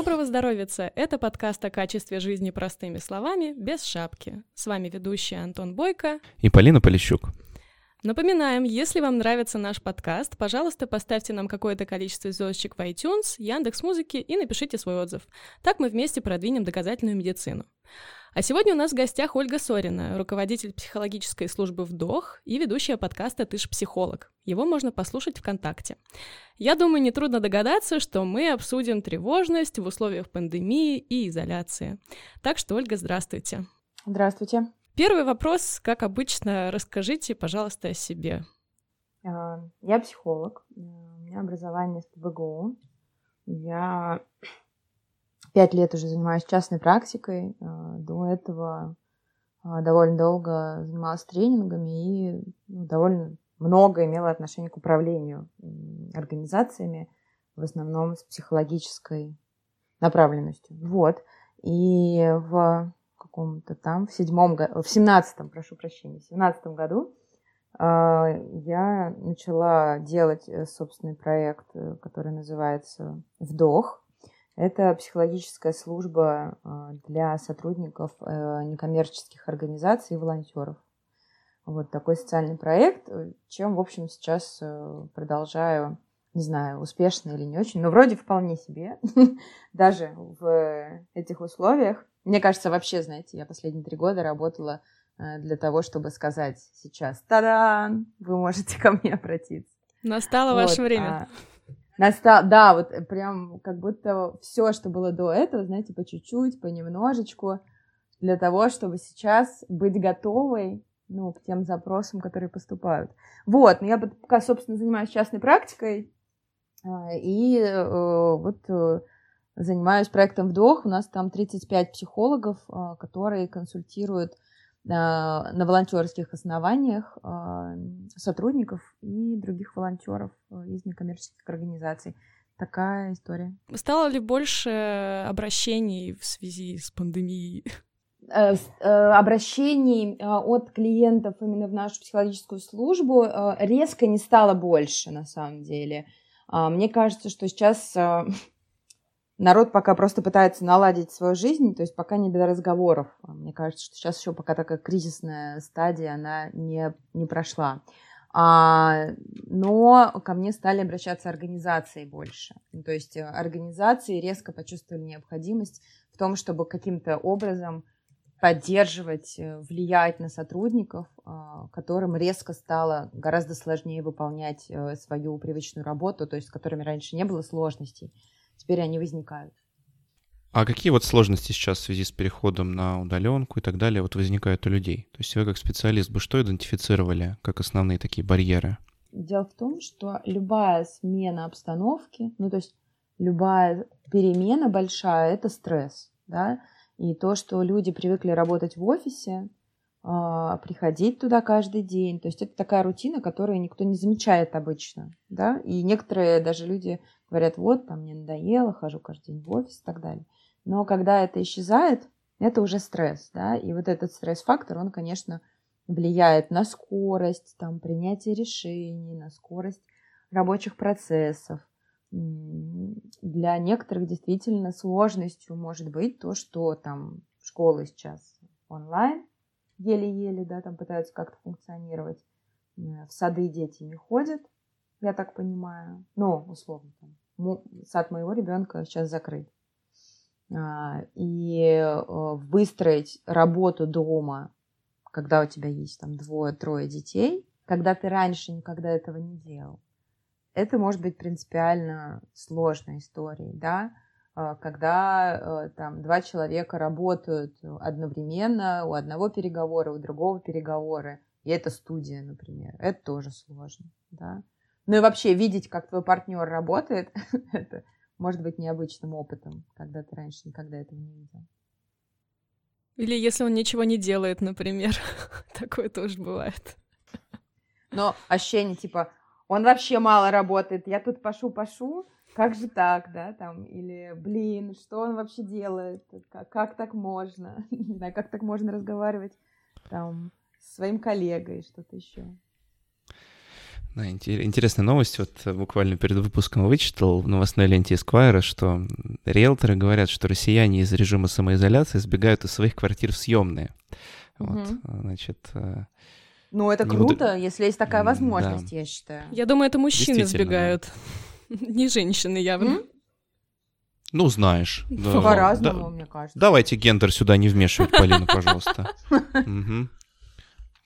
Доброго здоровья! Это подкаст о качестве жизни простыми словами, без шапки. С вами ведущий Антон Бойко и Полина Полищук. Напоминаем, если вам нравится наш подкаст, пожалуйста, поставьте нам какое-то количество звездочек в iTunes, Яндекс Музыки и напишите свой отзыв. Так мы вместе продвинем доказательную медицину. А сегодня у нас в гостях Ольга Сорина, руководитель психологической службы «Вдох» и ведущая подкаста «Ты ж психолог». Его можно послушать ВКонтакте. Я думаю, нетрудно догадаться, что мы обсудим тревожность в условиях пандемии и изоляции. Так что, Ольга, здравствуйте. Здравствуйте. Первый вопрос, как обычно, расскажите, пожалуйста, о себе. А, я психолог, у меня образование с ПБГУ. Я пять лет уже занимаюсь частной практикой. А, до этого а, довольно долго занималась тренингами и ну, довольно много имела отношение к управлению организациями, в основном с психологической направленностью. Вот. И в каком-то там, в седьмом году, в семнадцатом, прошу прощения, в семнадцатом году а, я начала делать э, собственный проект, э, который называется «Вдох», это психологическая служба а, для сотрудников э, некоммерческих организаций и волонтеров. Вот такой социальный проект, чем, в общем, сейчас э, продолжаю, не знаю, успешно или не очень, но вроде вполне себе, даже в этих условиях. Мне кажется, вообще, знаете, я последние три года работала э, для того, чтобы сказать сейчас, та-дам, вы можете ко мне обратиться. Настало вот, ваше время. А, Настал, да, вот э, прям как будто все, что было до этого, знаете, по чуть-чуть, понемножечку, для того, чтобы сейчас быть готовой, ну, к тем запросам, которые поступают. Вот, но я пока, собственно, занимаюсь частной практикой, а, и э, вот э, занимаюсь проектом «Вдох». У нас там 35 психологов, которые консультируют на волонтерских основаниях а, сотрудников и других волонтеров а, из некоммерческих организаций. Такая история. Стало ли больше обращений в связи с пандемией? Э, э, обращений а, от клиентов именно в нашу психологическую службу резко не стало больше, на самом деле. Мне кажется, что сейчас народ пока просто пытается наладить свою жизнь, то есть пока не до разговоров. Мне кажется, что сейчас еще пока такая кризисная стадия, она не, не прошла. А, но ко мне стали обращаться организации больше. То есть организации резко почувствовали необходимость в том, чтобы каким-то образом поддерживать, влиять на сотрудников, а, которым резко стало гораздо сложнее выполнять э, свою привычную работу, то есть с которыми раньше не было сложностей теперь они возникают. А какие вот сложности сейчас в связи с переходом на удаленку и так далее вот возникают у людей? То есть вы как специалист бы что идентифицировали как основные такие барьеры? Дело в том, что любая смена обстановки, ну то есть любая перемена большая, это стресс, да, и то, что люди привыкли работать в офисе, приходить туда каждый день. То есть это такая рутина, которую никто не замечает обычно. Да? И некоторые даже люди говорят, вот, там мне надоело, хожу каждый день в офис и так далее. Но когда это исчезает, это уже стресс. Да? И вот этот стресс-фактор, он, конечно, влияет на скорость там, принятия решений, на скорость рабочих процессов. Для некоторых действительно сложностью может быть то, что там школы сейчас онлайн, еле-еле, да, там пытаются как-то функционировать. Э, в сады дети не ходят, я так понимаю. Ну, условно, там, сад моего ребенка сейчас закрыт. А, и э, выстроить работу дома, когда у тебя есть там двое-трое детей, когда ты раньше никогда этого не делал, это может быть принципиально сложной историей, да, когда э, там два человека работают одновременно, у одного переговора, у другого переговоры, и это студия, например, это тоже сложно, да. Ну и вообще видеть, как твой партнер работает, это может быть необычным опытом, когда ты раньше никогда этого не видел. Или если он ничего не делает, например. Такое тоже бывает. Но ощущение типа, он вообще мало работает, я тут пашу-пашу, как же так, да, там, или, блин, что он вообще делает, как, как так можно, не знаю, как так можно разговаривать, там, с своим коллегой, что-то еще. Да, интересная новость. Вот э, буквально перед выпуском вычитал в новостной ленте Esquire, что риэлторы говорят, что россияне из режима самоизоляции сбегают из своих квартир в съемные. Угу. Вот, значит... Э, ну, это круто, буду... если есть такая возможность, да. я считаю. Я думаю, это мужчины сбегают, не женщины явно. Ну, знаешь. Да, По-разному, да, мне кажется. Давайте гендер сюда не вмешивать, Полина, пожалуйста.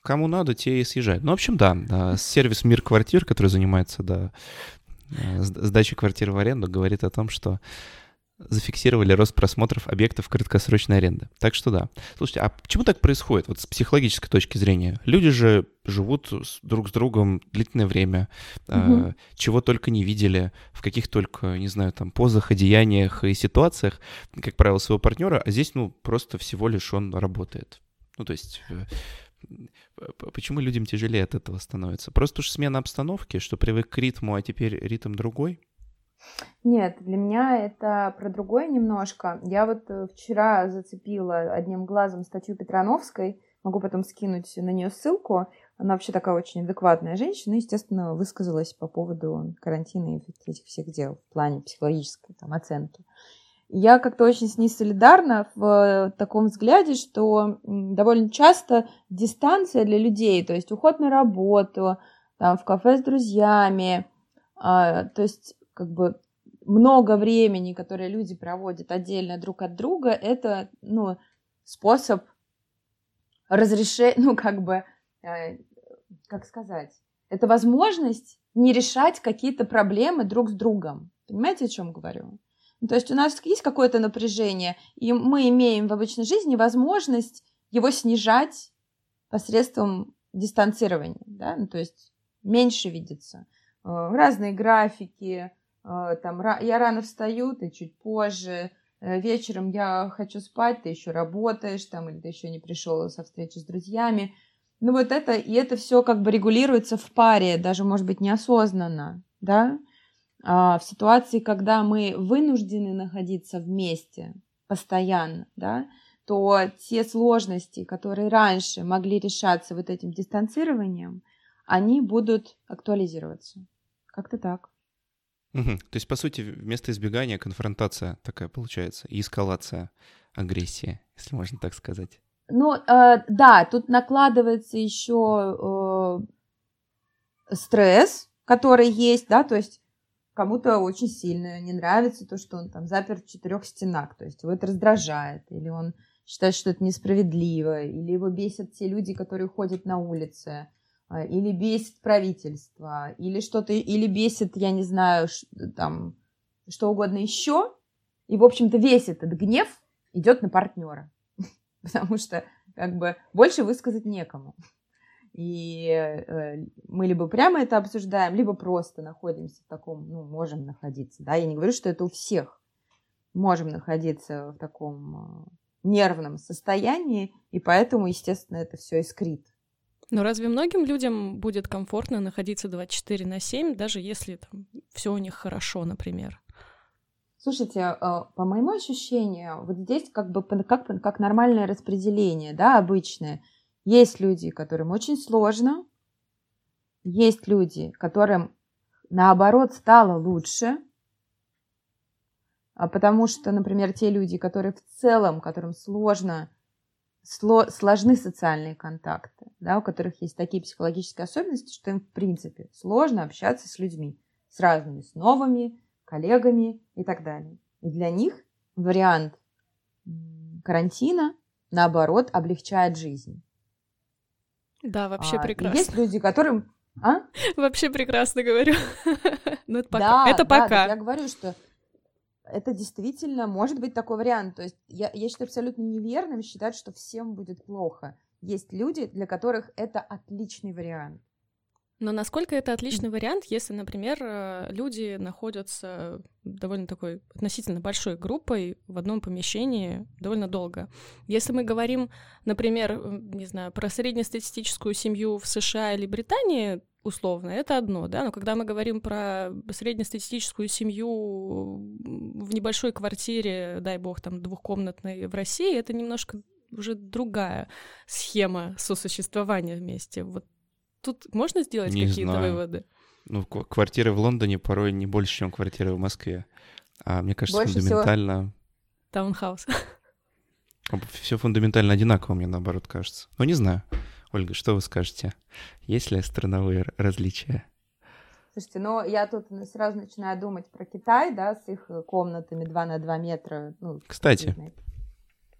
Кому надо, те и съезжают. Ну, в общем, да, сервис «Мир квартир», который занимается, да, э, сдачей квартир в аренду, говорит о том, что зафиксировали рост просмотров объектов краткосрочной аренды. Так что да. Слушайте, а почему так происходит вот с психологической точки зрения? Люди же живут друг с другом длительное время, угу. э, чего только не видели, в каких только, не знаю, там, позах, одеяниях и ситуациях, как правило, своего партнера, а здесь, ну, просто всего лишь он работает. Ну, то есть... Э, Почему людям тяжелее от этого становится? Просто уж смена обстановки, что привык к ритму, а теперь ритм другой? Нет, для меня это про другое немножко. Я вот э, вчера зацепила одним глазом статью Петрановской, могу потом скинуть на нее ссылку. Она вообще такая очень адекватная женщина, естественно, высказалась по поводу карантина и этих всех дел в плане психологической там, оценки. Я как-то очень с ней солидарна в таком взгляде, что довольно часто дистанция для людей, то есть уход на работу, там, в кафе с друзьями, а, то есть как бы много времени, которое люди проводят отдельно друг от друга, это, ну, способ разрешения, ну, как бы, э, как сказать, это возможность не решать какие-то проблемы друг с другом. Понимаете, о чем говорю? Ну, то есть у нас есть какое-то напряжение, и мы имеем в обычной жизни возможность его снижать посредством дистанцирования, да, ну, то есть меньше видеться. Э, разные графики, там, я рано встаю, ты чуть позже, э, вечером я хочу спать, ты еще работаешь, там, или ты еще не пришел со встречи с друзьями. Ну вот это, и это все как бы регулируется в паре, даже, может быть, неосознанно, да, а в ситуации, когда мы вынуждены находиться вместе постоянно, да, то те сложности, которые раньше могли решаться вот этим дистанцированием, они будут актуализироваться. Как-то так. Угу. То есть, по сути, вместо избегания конфронтация такая получается, и эскалация агрессии, если можно так сказать. Ну, э, да, тут накладывается еще э, стресс, который есть, да, то есть кому-то очень сильно не нравится то, что он там запер в четырех стенах, то есть его это раздражает, или он считает, что это несправедливо, или его бесят те люди, которые ходят на улице, или бесит правительство, или что-то, или бесит, я не знаю, там, что угодно еще. И, в общем-то, весь этот гнев идет на партнера. Потому что, как бы, больше высказать некому. И э, мы либо прямо это обсуждаем, либо просто находимся в таком, ну, можем находиться, да, я не говорю, что это у всех. Можем находиться в таком э, нервном состоянии, и поэтому, естественно, это все искрит. Но разве многим людям будет комфортно находиться 24 на 7, даже если там все у них хорошо, например? Слушайте, э, по моему ощущению, вот здесь как бы как, как нормальное распределение, да, обычное. Есть люди, которым очень сложно, есть люди, которым наоборот стало лучше, а потому что, например, те люди, которые в целом, которым сложно сложны социальные контакты, да, у которых есть такие психологические особенности, что им, в принципе, сложно общаться с людьми, с разными, с новыми, коллегами и так далее. И для них вариант карантина, наоборот, облегчает жизнь. Да, вообще а, прекрасно. Есть люди, которым... А? Вообще прекрасно говорю. Ну, это пока. Да, это пока. Да, я говорю, что это действительно может быть такой вариант. То есть я, я считаю абсолютно неверным считать, что всем будет плохо. Есть люди, для которых это отличный вариант. Но насколько это отличный вариант, если, например, э, люди находятся довольно такой относительно большой группой в одном помещении довольно долго? Если мы говорим, например, не знаю, про среднестатистическую семью в США или Британии, условно, это одно, да, но когда мы говорим про среднестатистическую семью в небольшой квартире, дай бог, там, двухкомнатной в России, это немножко уже другая схема сосуществования вместе. Вот тут можно сделать какие-то выводы? Ну, квартиры в Лондоне порой не больше, чем квартиры в Москве. А мне кажется, больше фундаментально... Всего... Таунхаус. Все фундаментально одинаково, мне наоборот кажется. Но ну, не знаю. Ольга, что вы скажете? Есть ли страновые различия? Слушайте, ну я тут сразу начинаю думать про Китай, да, с их комнатами 2 на 2 метра. Ну, Кстати.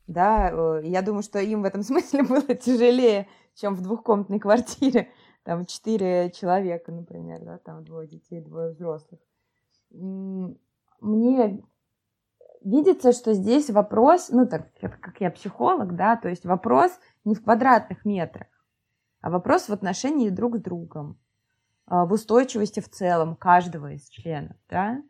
Да, э, я думаю, что им в этом смысле было тяжелее, чем в двухкомнатной квартире. Там четыре человека, например, да, там двое детей, двое взрослых. Мне видится, что здесь вопрос, ну так как я психолог, да, то есть вопрос не в квадратных метрах, а вопрос в отношении друг с другом, а, в устойчивости в целом каждого из членов, да,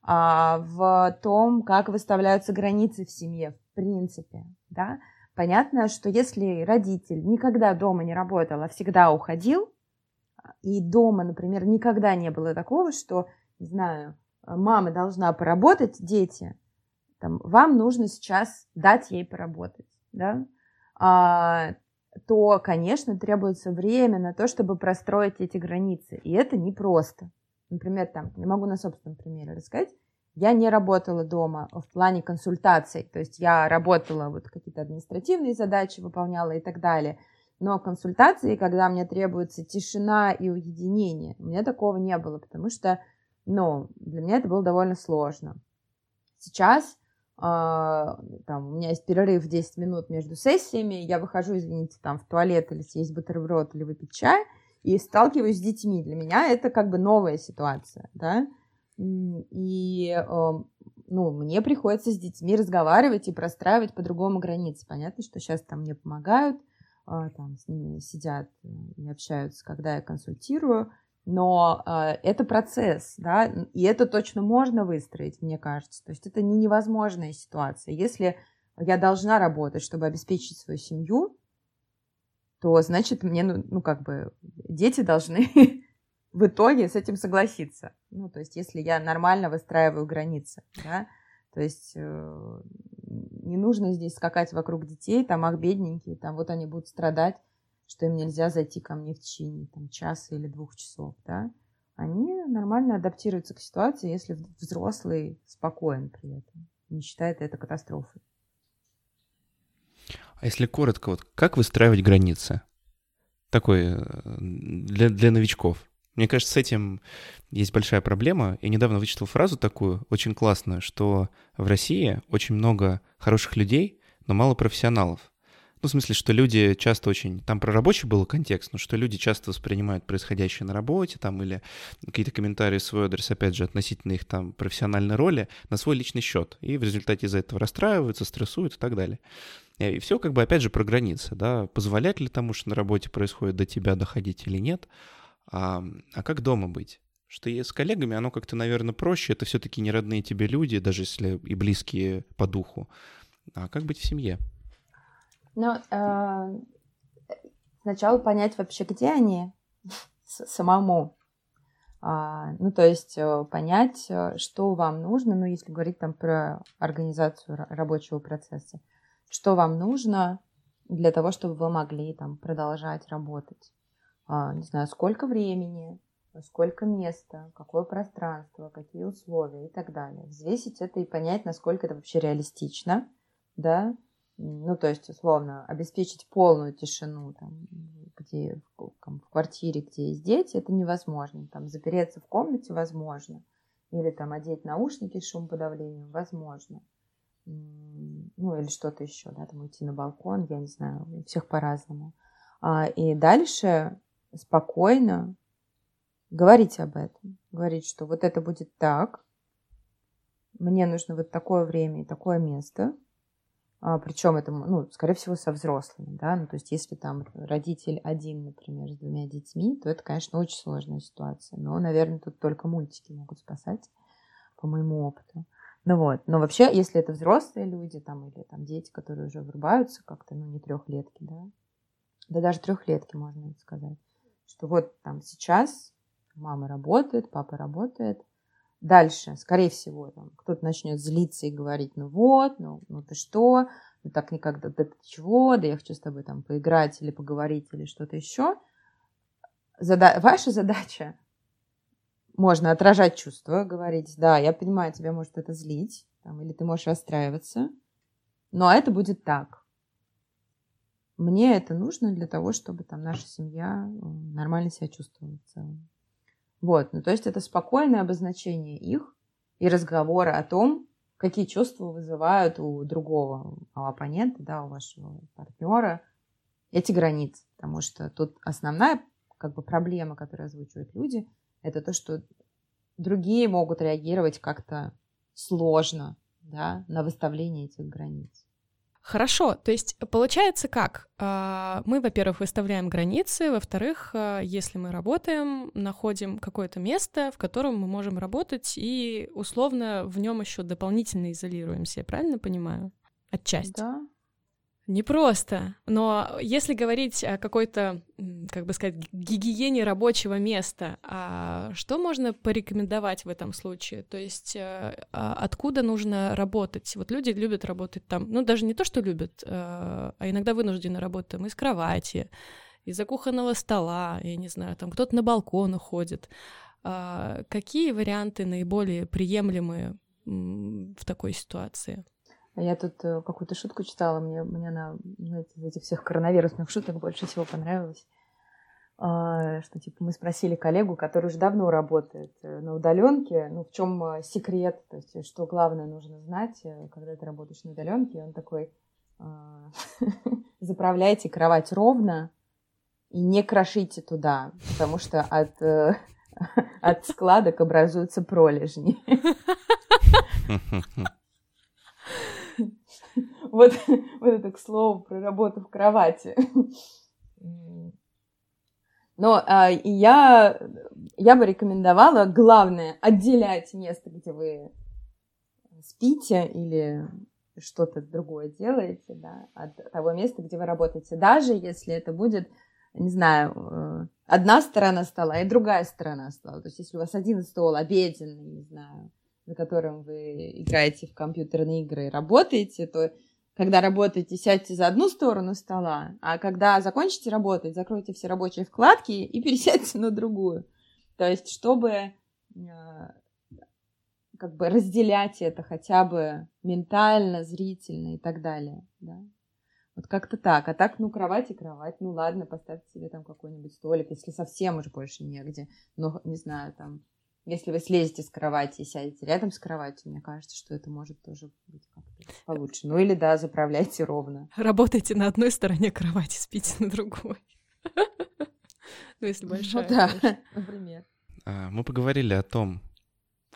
а, в том, как выставляются границы в семье, в принципе, да. Понятно, что если родитель никогда дома не работал, а всегда уходил, и дома, например, никогда не было такого, что, не знаю, мама должна поработать, дети, там, вам нужно сейчас дать ей поработать, да, а, то, конечно, требуется время на то, чтобы простроить эти границы. И это непросто. Например, там, я могу на собственном примере рассказать. Я не работала дома в плане консультаций, то есть я работала, вот какие-то административные задачи выполняла и так далее. Но консультации, когда мне требуется тишина и уединение, у меня такого не было, потому что, ну, для меня это было довольно сложно. Сейчас там, у меня есть перерыв в 10 минут между сессиями, я выхожу, извините, там в туалет или съесть бутерброд или выпить чай, и сталкиваюсь с детьми. Для меня это как бы новая ситуация, да, и, ну, мне приходится с детьми разговаривать и простраивать по-другому границы. Понятно, что сейчас там мне помогают, а, там с ними сидят и общаются, когда я консультирую, но э, это процесс, да, и это точно можно выстроить, мне кажется. То есть это не невозможная ситуация. Если я должна работать, чтобы обеспечить свою семью, то значит мне, ну, ну как бы, дети должны в итоге с этим согласиться. Ну, то есть если я нормально выстраиваю границы, да, то есть э, не нужно здесь скакать вокруг детей, там, ах, бедненькие, там, вот они будут страдать что им нельзя зайти ко мне в течение там, часа или двух часов, да, они нормально адаптируются к ситуации, если взрослый спокоен при этом, не считает это катастрофой. А если коротко, вот как выстраивать границы? Такой э, для, для новичков. Мне кажется, с этим есть большая проблема. Я недавно вычитал фразу такую, очень классную, что в России очень много хороших людей, но мало профессионалов. Ну, в смысле, что люди часто очень... Там про рабочий был контекст, но что люди часто воспринимают происходящее на работе там или какие-то комментарии в свой адрес, опять же, относительно их там профессиональной роли на свой личный счет. И в результате из-за этого расстраиваются, стрессуют и так далее. И все как бы, опять же, про границы, да, позволять ли тому, что на работе происходит, до тебя доходить или нет, а, а как дома быть? Что с коллегами оно как-то, наверное, проще, это все-таки не родные тебе люди, даже если и близкие по духу. А как быть в семье? Ну, э, сначала понять вообще, где они самому. А, ну, то есть э, понять, э, что вам нужно, ну, если говорить там про организацию рабочего процесса, что вам нужно для того, чтобы вы могли там продолжать работать. А, не знаю, сколько времени, сколько места, какое пространство, какие условия и так далее. Взвесить это и понять, насколько это вообще реалистично, да, ну, то есть, условно, обеспечить полную тишину, там, где, в, там, в квартире, где есть дети, это невозможно. Там, запереться в комнате возможно. Или там одеть наушники с шумоподавлением возможно. Ну, или что-то еще, да, там уйти на балкон, я не знаю, у всех по-разному. А, и дальше спокойно говорить об этом. Говорить, что вот это будет так, мне нужно вот такое время и такое место – причем это, ну, скорее всего, со взрослыми, да, ну, то есть если там родитель один, например, с двумя детьми, то это, конечно, очень сложная ситуация, но, наверное, тут только мультики могут спасать, по моему опыту. Ну вот, но вообще, если это взрослые люди, там, или там дети, которые уже врубаются как-то, ну, не трехлетки, да, да даже трехлетки, можно сказать, что вот там сейчас мама работает, папа работает, Дальше, скорее всего, там, кто-то начнет злиться и говорить, ну вот, ну, ну ты что, ну так никогда, да ты чего, да я хочу с тобой там поиграть или поговорить или что-то еще. Зада... Ваша задача можно отражать чувства, говорить, да, я понимаю, тебя может это злить, там, или ты можешь расстраиваться, но это будет так. Мне это нужно для того, чтобы там наша семья нормально себя чувствовала в целом. Вот, ну то есть это спокойное обозначение их и разговоры о том, какие чувства вызывают у другого, у оппонента, да, у вашего партнера эти границы. Потому что тут основная как бы проблема, которую озвучивают люди, это то, что другие могут реагировать как-то сложно да, на выставление этих границ. Хорошо, то есть получается как? А, мы, во-первых, выставляем границы, во-вторых, а, если мы работаем, находим какое-то место, в котором мы можем работать, и условно в нем еще дополнительно изолируемся, я правильно понимаю? Отчасти. Да, Непросто, но если говорить о какой-то, как бы сказать, гигиене рабочего места, а что можно порекомендовать в этом случае? То есть э, а откуда нужно работать? Вот люди любят работать там, ну даже не то, что любят, э, а иногда вынуждены работать там из кровати, из-за кухонного стола, я не знаю, там кто-то на балкон уходит. А какие варианты наиболее приемлемые в такой ситуации? Я тут э, какую-то шутку читала, мне, мне она, знаете, из этих всех коронавирусных шуток больше всего понравилась. А, что типа мы спросили коллегу, который уже давно работает э, на удаленке, ну в чем э, секрет, то есть что главное нужно знать, когда ты работаешь на удаленке, он такой а, заправляйте кровать ровно и не крошите туда, потому что от, от складок образуются пролежни. Вот, вот это к слову про работу в кровати. Но а, я, я бы рекомендовала, главное, отделять место, где вы спите или что-то другое делаете, да, от того места, где вы работаете. Даже если это будет, не знаю, э, одна сторона стола и другая сторона стола. То есть если у вас один стол обеденный, не знаю, за которым вы играете в компьютерные игры и работаете, то когда работаете, сядьте за одну сторону стола, а когда закончите работать, закройте все рабочие вкладки и пересядьте на другую. То есть, чтобы э, как бы разделять это хотя бы ментально, зрительно и так далее, да. Вот как-то так. А так, ну, кровать и кровать. Ну, ладно, поставьте себе там какой-нибудь столик, если совсем уже больше негде. Ну, не знаю, там, если вы слезете с кровати и сядете рядом с кроватью, мне кажется, что это может тоже быть как-то получше. Ну или да, заправляйте ровно. Работайте на одной стороне кровати, спите на другой. Ну, если большая. Ну да, например. А, мы поговорили о том,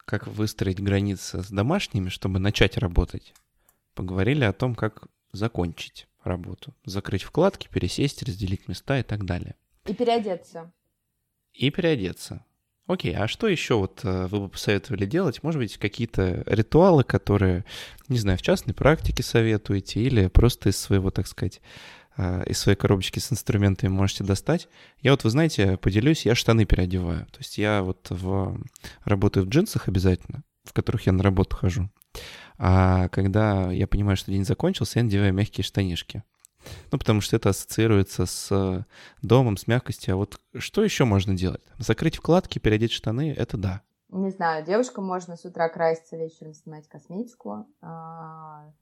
как выстроить границы с домашними, чтобы начать работать. Поговорили о том, как закончить работу. Закрыть вкладки, пересесть, разделить места и так далее. И переодеться. И переодеться. Окей, а что еще вот э, вы бы посоветовали делать? Может быть, какие-то ритуалы, которые, не знаю, в частной практике советуете, или просто из своего, так сказать, э, из своей коробочки с инструментами можете достать. Я вот, вы знаете, поделюсь, я штаны переодеваю. То есть я вот в... работаю в джинсах обязательно, в которых я на работу хожу. А когда я понимаю, что день закончился, я надеваю мягкие штанишки. Ну, потому что это ассоциируется с э, домом, с мягкостью. А вот что еще можно делать? Закрыть вкладки, переодеть штаны — это да. Не знаю, девушкам можно с утра краситься, вечером снимать косметику. А,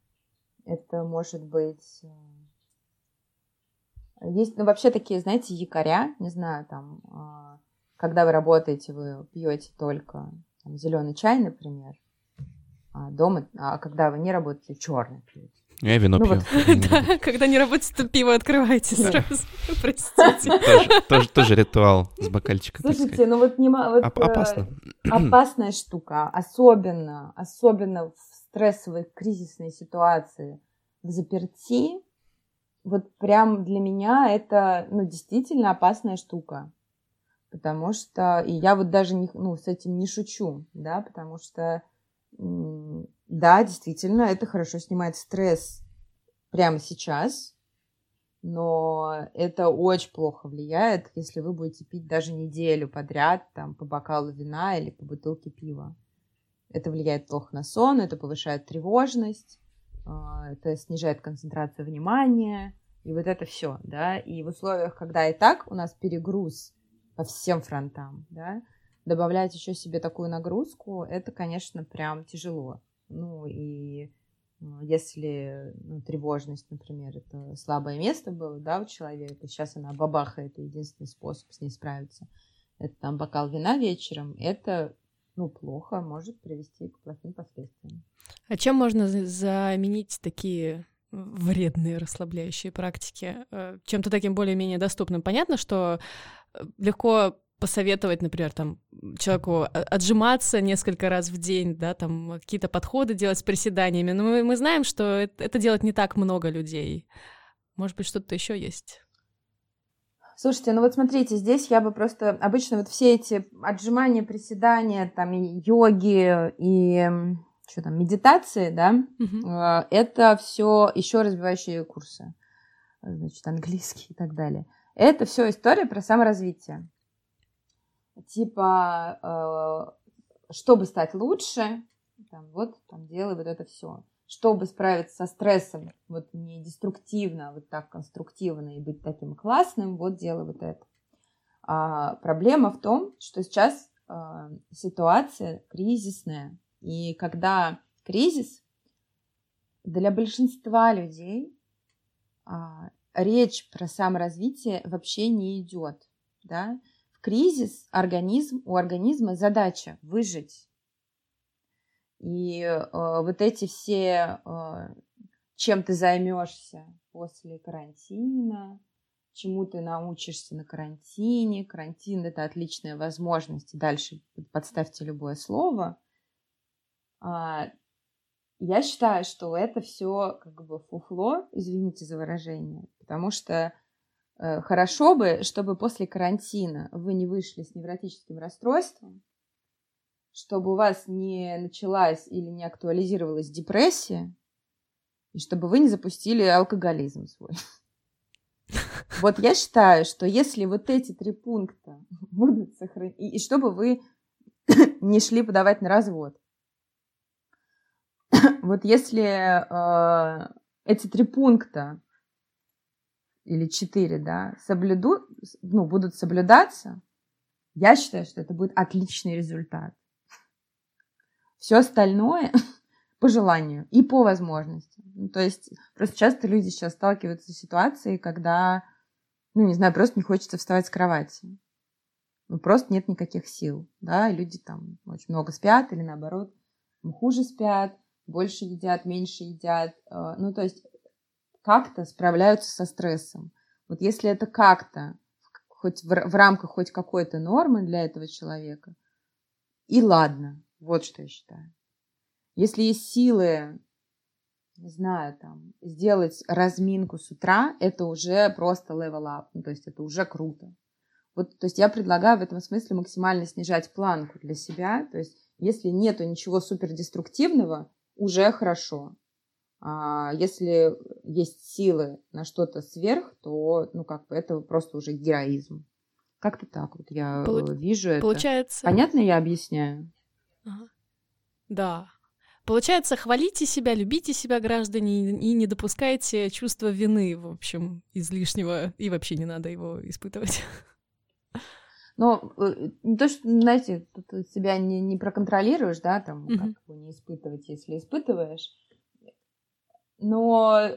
это может быть... Э, есть, ну, вообще такие, знаете, якоря, не знаю, там, а, когда вы работаете, вы пьете только зеленый чай, например, а дома, а когда вы не работаете, черный пьете. Я вино ну пью. Вот, да, когда не работает, то пиво открывайте сразу. Простите. Тоже, тоже, тоже ритуал с бокальчика. Слушайте, ну вот, не, вот Оп- опасно. Э, опасная штука, особенно, особенно в стрессовой кризисной ситуации, в заперти, вот прям для меня это, ну, действительно опасная штука. Потому что, и я вот даже не, ну, с этим не шучу, да, потому что да, действительно, это хорошо снимает стресс прямо сейчас, но это очень плохо влияет, если вы будете пить даже неделю подряд там по бокалу вина или по бутылке пива. Это влияет плохо на сон, это повышает тревожность, а, это снижает концентрацию внимания, и вот это все, да, и в условиях, когда и так у нас перегруз по всем фронтам, да, добавлять еще себе такую нагрузку, это, конечно, прям тяжело. Ну и если ну, тревожность, например, это слабое место было, да, у человека, сейчас она бабахает, единственный способ с ней справиться, это там бокал вина вечером, это, ну, плохо, может привести к плохим последствиям. А чем можно заменить такие вредные расслабляющие практики э, чем-то таким более-менее доступным? Понятно, что э, легко посоветовать, например, там, человеку отжиматься несколько раз в день, да, там, какие-то подходы делать с приседаниями, но мы, мы знаем, что это, это делать не так много людей. Может быть, что-то еще есть? Слушайте, ну вот смотрите, здесь я бы просто... Обычно вот все эти отжимания, приседания, там, йоги, и что там, медитации, да, угу. это все еще развивающие курсы. Значит, английский и так далее. Это все история про саморазвитие типа, э, чтобы стать лучше, там, вот, там, делай вот это все. Чтобы справиться со стрессом, вот не деструктивно, а вот так конструктивно и быть таким классным, вот делай вот это. А проблема в том, что сейчас э, ситуация кризисная, и когда кризис, для большинства людей а, речь про саморазвитие вообще не идет, да, кризис организм, у организма задача выжить. И э, вот эти все, э, чем ты займешься после карантина, чему ты научишься на карантине. Карантин это отличная возможность. Дальше подставьте любое слово. А, я считаю, что это все как бы фуфло, извините за выражение, потому что хорошо бы, чтобы после карантина вы не вышли с невротическим расстройством, чтобы у вас не началась или не актуализировалась депрессия, и чтобы вы не запустили алкоголизм свой. Вот я считаю, что если вот эти три пункта будут сохранены, и, и чтобы вы не шли подавать на развод. Вот если э, эти три пункта или четыре, да, соблюду, ну, будут соблюдаться, я считаю, что это будет отличный результат. Все остальное по желанию и по возможности. Ну, то есть просто часто люди сейчас сталкиваются с ситуацией, когда, ну, не знаю, просто не хочется вставать с кровати. Ну, просто нет никаких сил, да, и люди там очень много спят или наоборот хуже спят, больше едят, меньше едят. Э, ну, то есть как-то справляются со стрессом. Вот если это как-то, хоть в, в рамках хоть какой-то нормы для этого человека, и ладно, вот что я считаю. Если есть силы, не знаю, там, сделать разминку с утра, это уже просто level up, ну, то есть это уже круто. Вот, то есть я предлагаю в этом смысле максимально снижать планку для себя, то есть если нету ничего супердеструктивного, уже хорошо. А если есть силы на что-то сверх, то, ну, как бы это просто уже героизм. Как-то так вот я Полу... вижу это. Получается... Понятно я объясняю? Ага. Да. Получается, хвалите себя, любите себя, граждане, и не допускайте чувства вины, в общем, излишнего, и вообще не надо его испытывать. Э, не то, что, знаете, тут себя не, не проконтролируешь, да, там, mm-hmm. как его не испытывать, если испытываешь. Но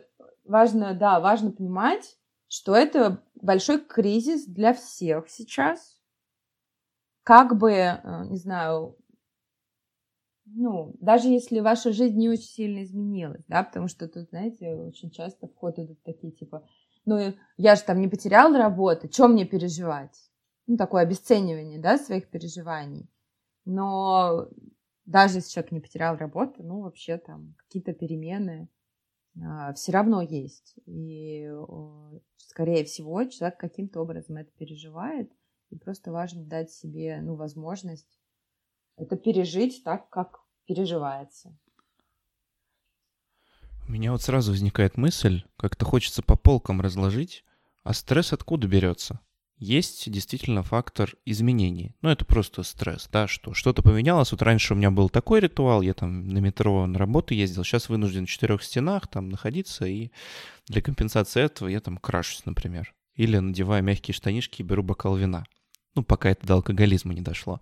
важно, да, важно понимать, что это большой кризис для всех сейчас. Как бы, э, не знаю, ну, даже если ваша жизнь не очень сильно изменилась, да, потому что тут, знаете, очень часто в идут такие, типа, ну, я же там не потерял работу, чем мне переживать? Ну, такое обесценивание, да, своих переживаний. Но даже если человек не потерял работу, ну, вообще там какие-то перемены, все равно есть. И, скорее всего, человек каким-то образом это переживает, и просто важно дать себе ну, возможность это пережить так, как переживается. У меня вот сразу возникает мысль, как-то хочется по полкам разложить, а стресс откуда берется? Есть действительно фактор изменений. Ну, это просто стресс, да, что что-то поменялось. Вот раньше у меня был такой ритуал, я там на метро на работу ездил, сейчас вынужден в четырех стенах там находиться, и для компенсации этого я там крашусь, например. Или надеваю мягкие штанишки и беру бокал вина. ну, пока это до алкоголизма не дошло.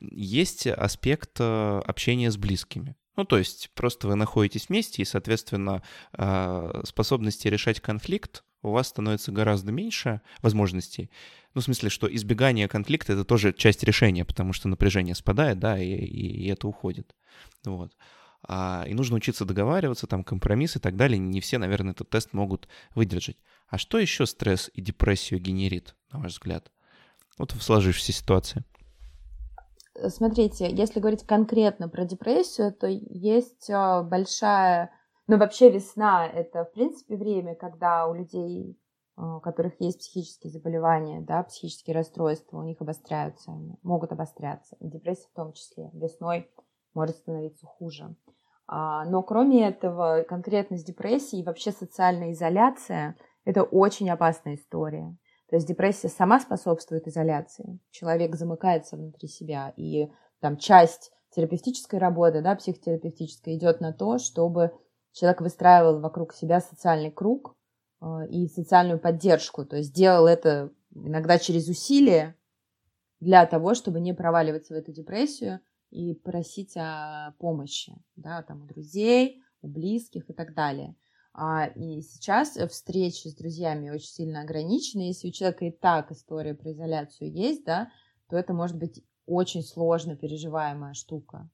Есть аспект э, общения с близкими. Ну, то есть просто вы находитесь вместе, и, соответственно, э, способности решать конфликт у вас становится гораздо меньше возможностей. Ну, в смысле, что избегание конфликта — это тоже часть решения, потому что напряжение спадает, да, и, и, и это уходит. Вот. А, и нужно учиться договариваться, там, компромисс и так далее. Не все, наверное, этот тест могут выдержать. А что еще стресс и депрессию генерит, на ваш взгляд? Вот в сложившейся ситуации. Смотрите, если говорить конкретно про депрессию, то есть а, большая... Ну, вообще весна — это, в принципе, время, когда у людей, а, у которых есть психические заболевания, да, психические расстройства, у них обостряются, могут обостряться. И депрессия в том числе. Весной может становиться хуже. А, но кроме этого, конкретно с депрессией, вообще социальная изоляция – это очень опасная история. То есть депрессия сама способствует изоляции. Человек замыкается внутри себя, и там часть терапевтической работы, да, психотерапевтической, идет на то, чтобы человек выстраивал вокруг себя социальный круг э, и социальную поддержку. То есть делал это иногда через усилия для того, чтобы не проваливаться в эту депрессию и просить о помощи, да, там у друзей, у близких и так далее. А, и сейчас встречи с друзьями очень сильно ограничены. Если у человека и так история про изоляцию есть, да, то это может быть очень сложно переживаемая штука.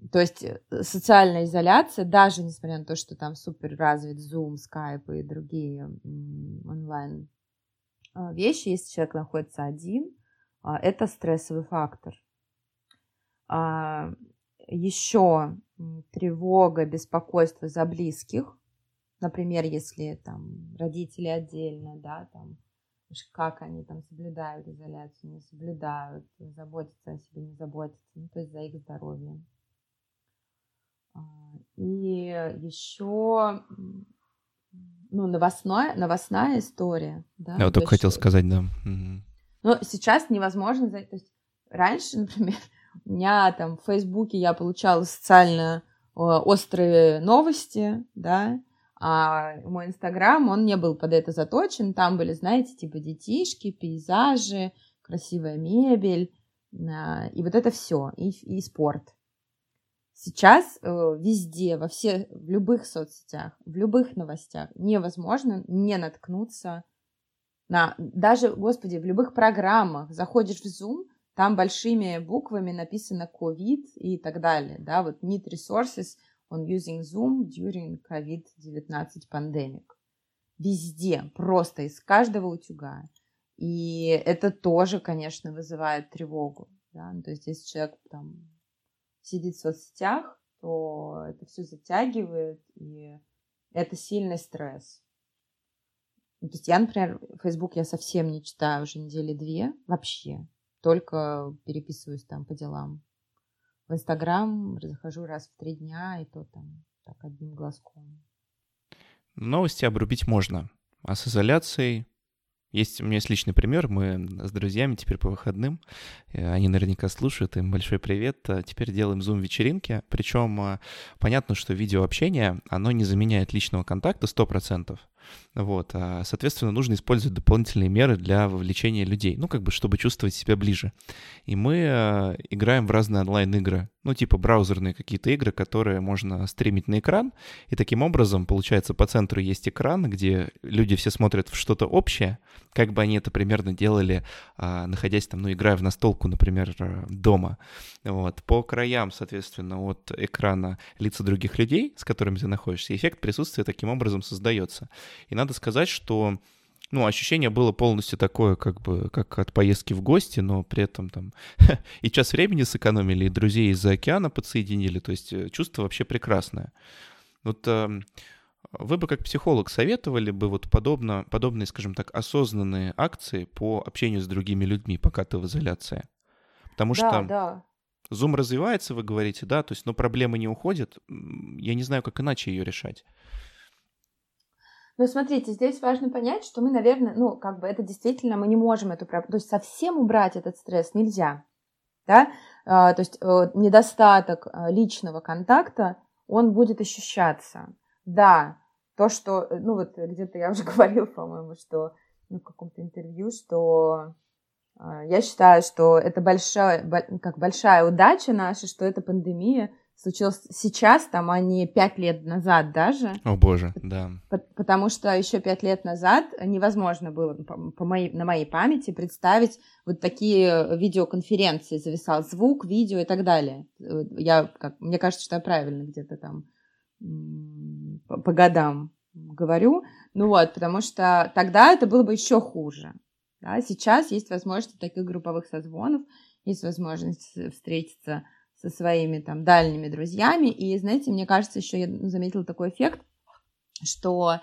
А, то есть э, социальная изоляция, даже несмотря на то, что там супер развит Zoom, Skype и другие онлайн а, вещи, если человек находится один, это стрессовый фактор. Еще тревога, беспокойство за близких. Например, если там родители отдельно, да, там как они там соблюдают изоляцию, не соблюдают, заботятся о себе, не заботятся, ну, то есть за их здоровье. А, и еще ну, новостная, новостная история. Да, Я вот только хотел сказать, да. Но сейчас невозможно, то есть раньше, например, у меня там в Фейсбуке я получала социально э, острые новости, да, а мой Инстаграм, он не был под это заточен, там были, знаете, типа детишки, пейзажи, красивая мебель, а, и вот это все, и, и спорт. Сейчас э, везде, во все, в любых соцсетях, в любых новостях невозможно не наткнуться на, даже, господи, в любых программах, заходишь в Zoom, там большими буквами написано COVID и так далее, да, вот need resources on using Zoom during COVID-19 pandemic. Везде, просто из каждого утюга. И это тоже, конечно, вызывает тревогу. Да? Ну, то есть, если человек там сидит в соцсетях, то это все затягивает, и это сильный стресс. Ну, то есть я, например, Facebook я совсем не читаю уже недели две вообще только переписываюсь там по делам. В Инстаграм захожу раз в три дня, и то там так одним глазком. Новости обрубить можно, а с изоляцией есть, у меня есть личный пример. Мы с друзьями теперь по выходным, э, они наверняка слушают, им большой привет. Э, теперь делаем зум-вечеринки. Причем э, понятно, что видеообщение, оно не заменяет личного контакта 100%. Вот, а, соответственно, нужно использовать дополнительные меры для вовлечения людей, ну, как бы, чтобы чувствовать себя ближе. И мы э, играем в разные онлайн-игры, ну, типа браузерные какие-то игры, которые можно стримить на экран, и таким образом, получается, по центру есть экран, где люди все смотрят в что-то общее, как бы они это примерно делали, а, находясь там, ну, играя в настолку, например, э, дома. Вот. По краям, соответственно, от экрана лица других людей, с которыми ты находишься, эффект присутствия таким образом создается. И надо сказать, что ну, ощущение было полностью такое, как бы, как от поездки в гости, но при этом там и час времени сэкономили, и друзей из-за океана подсоединили, то есть э, чувство вообще прекрасное. Вот э, вы бы как психолог советовали бы вот подобно, подобные, скажем так, осознанные акции по общению с другими людьми, пока ты в изоляции? Потому да, что да. Zoom развивается, вы говорите, да, то есть, но проблема не уходит. Я не знаю, как иначе ее решать. Но смотрите, здесь важно понять, что мы, наверное, ну, как бы это действительно, мы не можем эту проблему, то есть совсем убрать этот стресс нельзя, да, а, то есть э, недостаток э, личного контакта, он будет ощущаться. Да, то, что, э, ну вот где-то я уже говорила, по-моему, что ну, в каком-то интервью, что я считаю, что это большая, как большая удача наша, что эта пандемия случилась сейчас, там, а не пять лет назад даже. О боже, да. Потому что еще пять лет назад невозможно было по, по моей, на моей памяти представить вот такие видеоконференции, зависал звук, видео и так далее. Я, как, мне кажется, что я правильно где-то там по, по годам говорю. Ну вот, потому что тогда это было бы еще хуже. Да? Сейчас есть возможность таких групповых созвонов, есть возможность встретиться со своими там дальними друзьями. И, знаете, мне кажется, еще я заметила такой эффект, что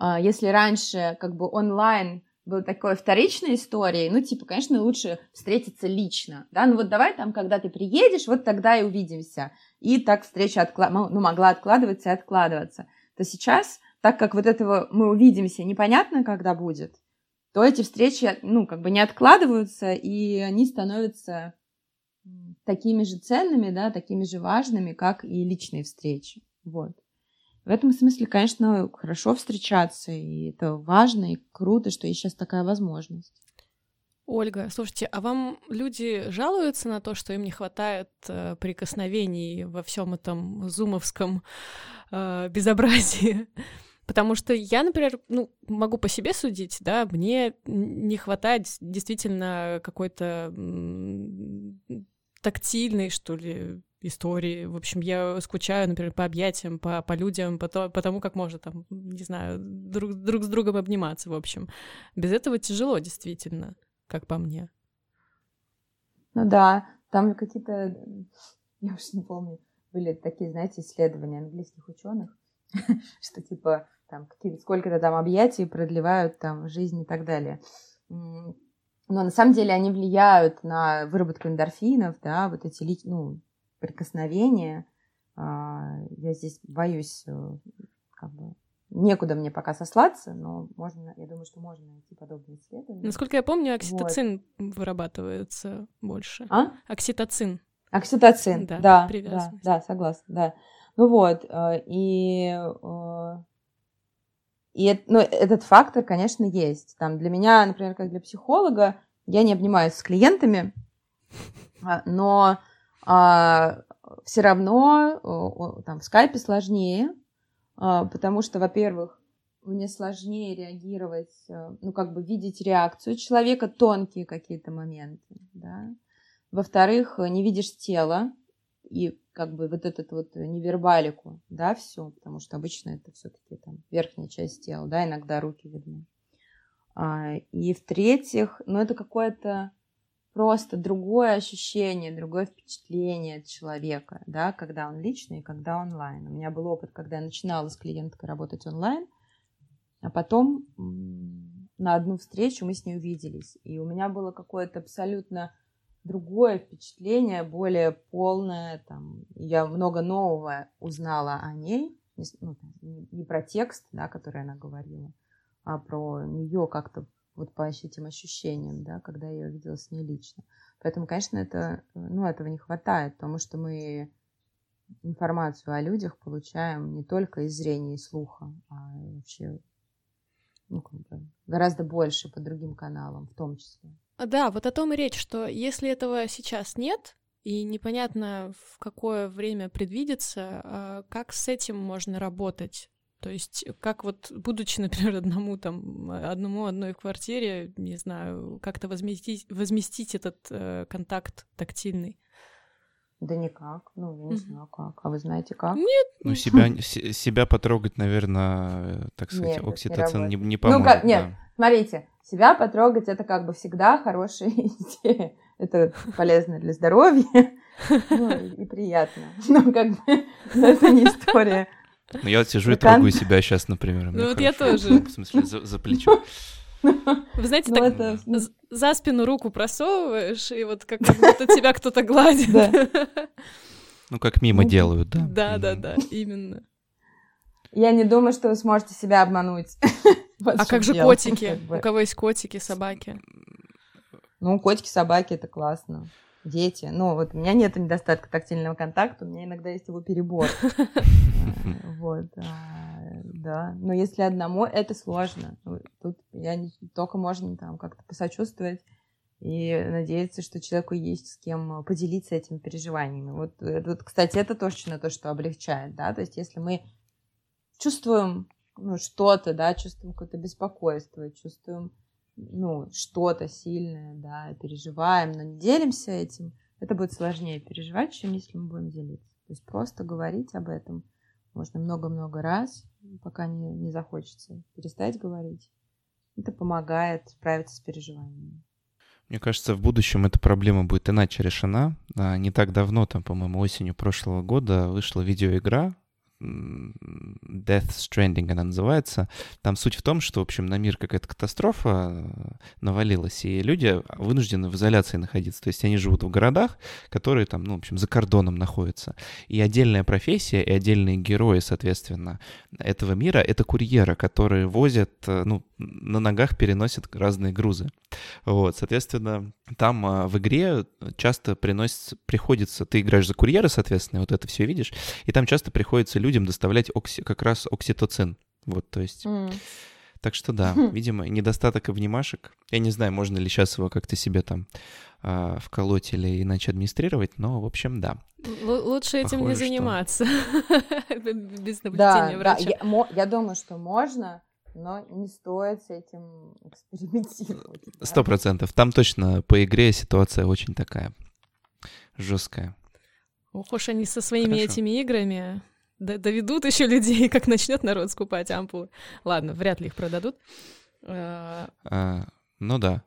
э, если раньше как бы онлайн был такой вторичной историей, ну, типа, конечно, лучше встретиться лично, да, ну вот давай там, когда ты приедешь, вот тогда и увидимся. И так встреча откла... ну, могла откладываться и откладываться. То сейчас, так как вот этого мы увидимся непонятно, когда будет, то эти встречи, ну, как бы не откладываются, и они становятся такими же ценными, да, такими же важными, как и личные встречи. Вот. В этом смысле, конечно, хорошо встречаться, и это важно и круто, что есть сейчас такая возможность. Ольга, слушайте, а вам люди жалуются на то, что им не хватает э, прикосновений во всем этом зумовском э, безобразии? Потому что я, например, ну, могу по себе судить, да, мне не хватает действительно какой-то тактильной, что ли, истории. В общем, я скучаю, например, по объятиям, по, по людям, по, то, по тому, как можно там, не знаю, друг, друг с другом обниматься, в общем. Без этого тяжело, действительно, как по мне. Ну да, там какие-то, я уж не помню, были такие, знаете, исследования английских ученых, что типа там сколько-то там объятий продлевают там жизнь и так далее но на самом деле они влияют на выработку эндорфинов, да, вот эти ну, прикосновения. А, я здесь боюсь, э, как бы, некуда мне пока сослаться, но можно, я думаю, что можно найти подобные исследования. Насколько я помню, окситоцин вот. вырабатывается больше. А? Окситоцин. Окситоцин, да, да, да, да, согласна, да. Ну вот, э, и э, и ну, этот фактор, конечно, есть. Там для меня, например, как для психолога, я не обнимаюсь с клиентами, а, но а, все равно там в скайпе сложнее, а, потому что, во-первых, мне сложнее реагировать, а, ну, как бы видеть реакцию человека, тонкие какие-то моменты, да. Во-вторых, не видишь тела, и как бы вот этот вот невербалику, да, все, потому что обычно это все-таки там верхняя часть тела, да, иногда руки видны. А, и в-третьих, ну это какое-то просто другое ощущение, другое впечатление от человека, да, когда он личный и когда онлайн. У меня был опыт, когда я начинала с клиенткой работать онлайн, а потом на одну встречу мы с ней увиделись, и у меня было какое-то абсолютно другое впечатление, более полное. Там, я много нового узнала о ней, не, ну, не про текст, да, который она говорила, а про нее как-то вот по этим ощущениям, да, когда я ее видела с ней лично. Поэтому, конечно, это, ну, этого не хватает, потому что мы информацию о людях получаем не только из зрения и слуха, а вообще ну, как бы, гораздо больше по другим каналам в том числе. Да, вот о том и речь, что если этого сейчас нет, и непонятно, в какое время предвидится, а как с этим можно работать? То есть, как вот, будучи, например, одному там, одному одной в квартире, не знаю, как-то возместить, возместить этот э, контакт тактильный? Да никак. Ну, я не знаю как. А вы знаете как? Нет. Ну, себя, себя потрогать, наверное, так сказать, нет, окситоцин не, не, не поможет. Ну, как, нет, да. смотрите, себя потрогать это как бы всегда хорошая идея. Это полезно для здоровья ну, и приятно. Но как бы это не история. Ну, я сижу и трогаю себя сейчас, например. Ну, вот я тоже. В смысле, за, за плечо. Вы знаете, ну, так это... за спину руку просовываешь, и вот как будто тебя кто-то гладит. Ну, как мимо ну, делают, да? Да, да, да, именно. Я не думаю, что вы сможете себя обмануть. А как же котики? У кого есть котики, собаки? Ну, котики, собаки — это классно. Дети. Ну, вот у меня нет недостатка тактильного контакта, у меня иногда есть его перебор. Вот, а, да. Но если одному, это сложно. Тут я только можно там как-то посочувствовать и надеяться, что человеку есть с кем поделиться этими переживаниями. Вот, вот кстати, это точно то, что облегчает, да, то есть если мы чувствуем ну, что-то, да, чувствуем какое-то беспокойство, чувствуем, ну, что-то сильное, да, переживаем, но не делимся этим, это будет сложнее переживать, чем если мы будем делиться. То есть просто говорить об этом можно много-много раз, пока не, не захочется перестать говорить. Это помогает справиться с переживаниями. Мне кажется, в будущем эта проблема будет иначе решена. А, не так давно, там, по-моему, осенью прошлого года вышла видеоигра Death Stranding она называется. Там суть в том, что, в общем, на мир какая-то катастрофа э, навалилась, и люди вынуждены в изоляции находиться. То есть они живут в городах, которые там, ну, в общем, за кордоном находятся. И отдельная профессия, и отдельные герои, соответственно, этого мира — это курьеры, которые возят, э, ну, на ногах переносят разные грузы. Вот, соответственно, там а, в игре часто приносится, приходится, ты играешь за курьера, соответственно, вот это все видишь, и там часто приходится людям доставлять окси, как раз окситоцин. Вот, то есть... Mm. Так что да, видимо, недостаток обнимашек. Я не знаю, можно ли сейчас его как-то себе там э, вколоть или иначе администрировать, но, в общем, да. Л- лучше этим Похоже, не заниматься без наблюдения врача. я думаю, что можно, но не стоит с этим экспериментировать. Сто процентов. Там точно по игре ситуация очень такая жесткая. Ох уж они со своими этими играми доведут еще людей, как начнет народ скупать ампулы. Ладно, вряд ли их продадут. А, а ну да.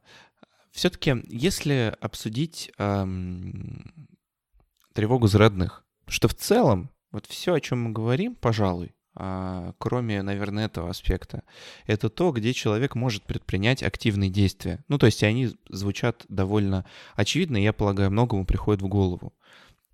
Все-таки, если обсудить тревогу за родных, что в целом вот все, о чем мы говорим, пожалуй, а, кроме, наверное, этого аспекта, это то, где человек может предпринять активные действия. Ну, то есть они звучат довольно очевидно, и я полагаю, многому приходит в голову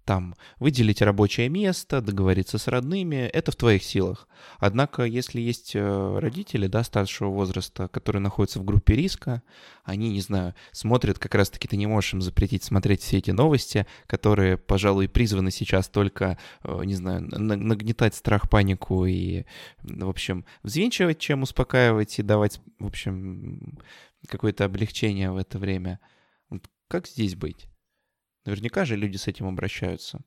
там выделить рабочее место, договориться с родными, это в твоих силах. Однако, если есть э, родители, да, старшего возраста, которые находятся в группе риска, они, не знаю, смотрят, как раз-таки ты не можешь им запретить смотреть все эти новости, которые, пожалуй, призваны сейчас только, э, не знаю, нагнетать страх, панику и, в общем, взвинчивать, чем успокаивать и давать, в общем, какое-то облегчение в это время. Как здесь быть? Наверняка же люди с этим обращаются.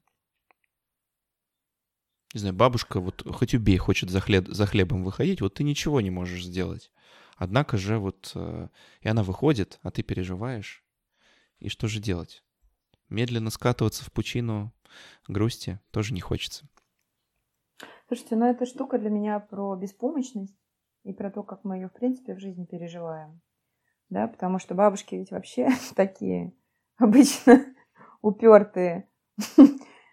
Не знаю, бабушка вот хоть убей, хочет за, хлеб, за хлебом выходить, вот ты ничего не можешь сделать. Однако же вот э, и она выходит, а ты переживаешь. И что же делать? Медленно скатываться в пучину грусти тоже не хочется. Слушайте, ну эта штука для меня про беспомощность и про то, как мы ее, в принципе, в жизни переживаем. Да, потому что бабушки ведь вообще такие обычно упертые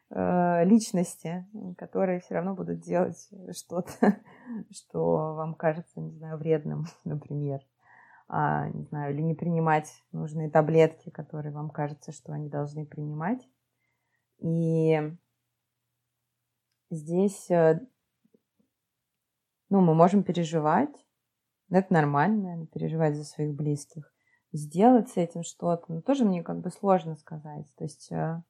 э, личности, которые все равно будут делать что-то, что вам кажется, не знаю, вредным, например. А, не знаю, или не принимать нужные таблетки, которые вам кажется, что они должны принимать. И здесь, э, ну, мы можем переживать, это нормально, переживать за своих близких сделать с этим что-то, но тоже мне как бы сложно сказать. То есть э,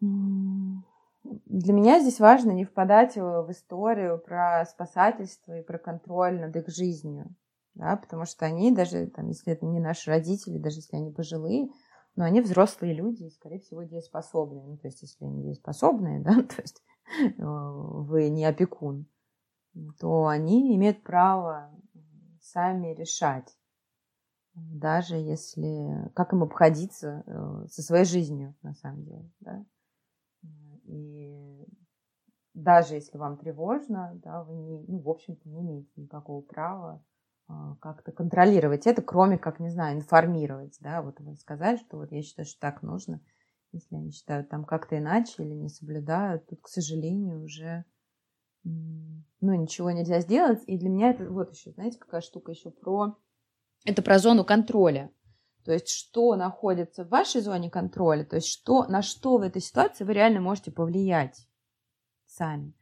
для меня здесь важно не впадать в историю про спасательство и про контроль над их жизнью, да, потому что они даже, там, если это не наши родители, даже если они пожилые, но они взрослые люди и, скорее всего, дееспособные. Ну, то есть, если они дееспособные, да, то есть э, вы не опекун, то они имеют право сами решать, даже если как им обходиться э, со своей жизнью на самом деле, да. И даже если вам тревожно, да, вы не, ну, в общем-то, не имеете никакого права а, как-то контролировать это, кроме как, не знаю, информировать, да, вот вы сказали, что вот я считаю, что так нужно, если они считают там как-то иначе или не соблюдают, тут, к сожалению, уже ну, ничего нельзя сделать. И для меня это вот еще, знаете, какая штука еще про это про зону контроля. То есть, что находится в вашей зоне контроля, то есть, что, на что в этой ситуации вы реально можете повлиять сами,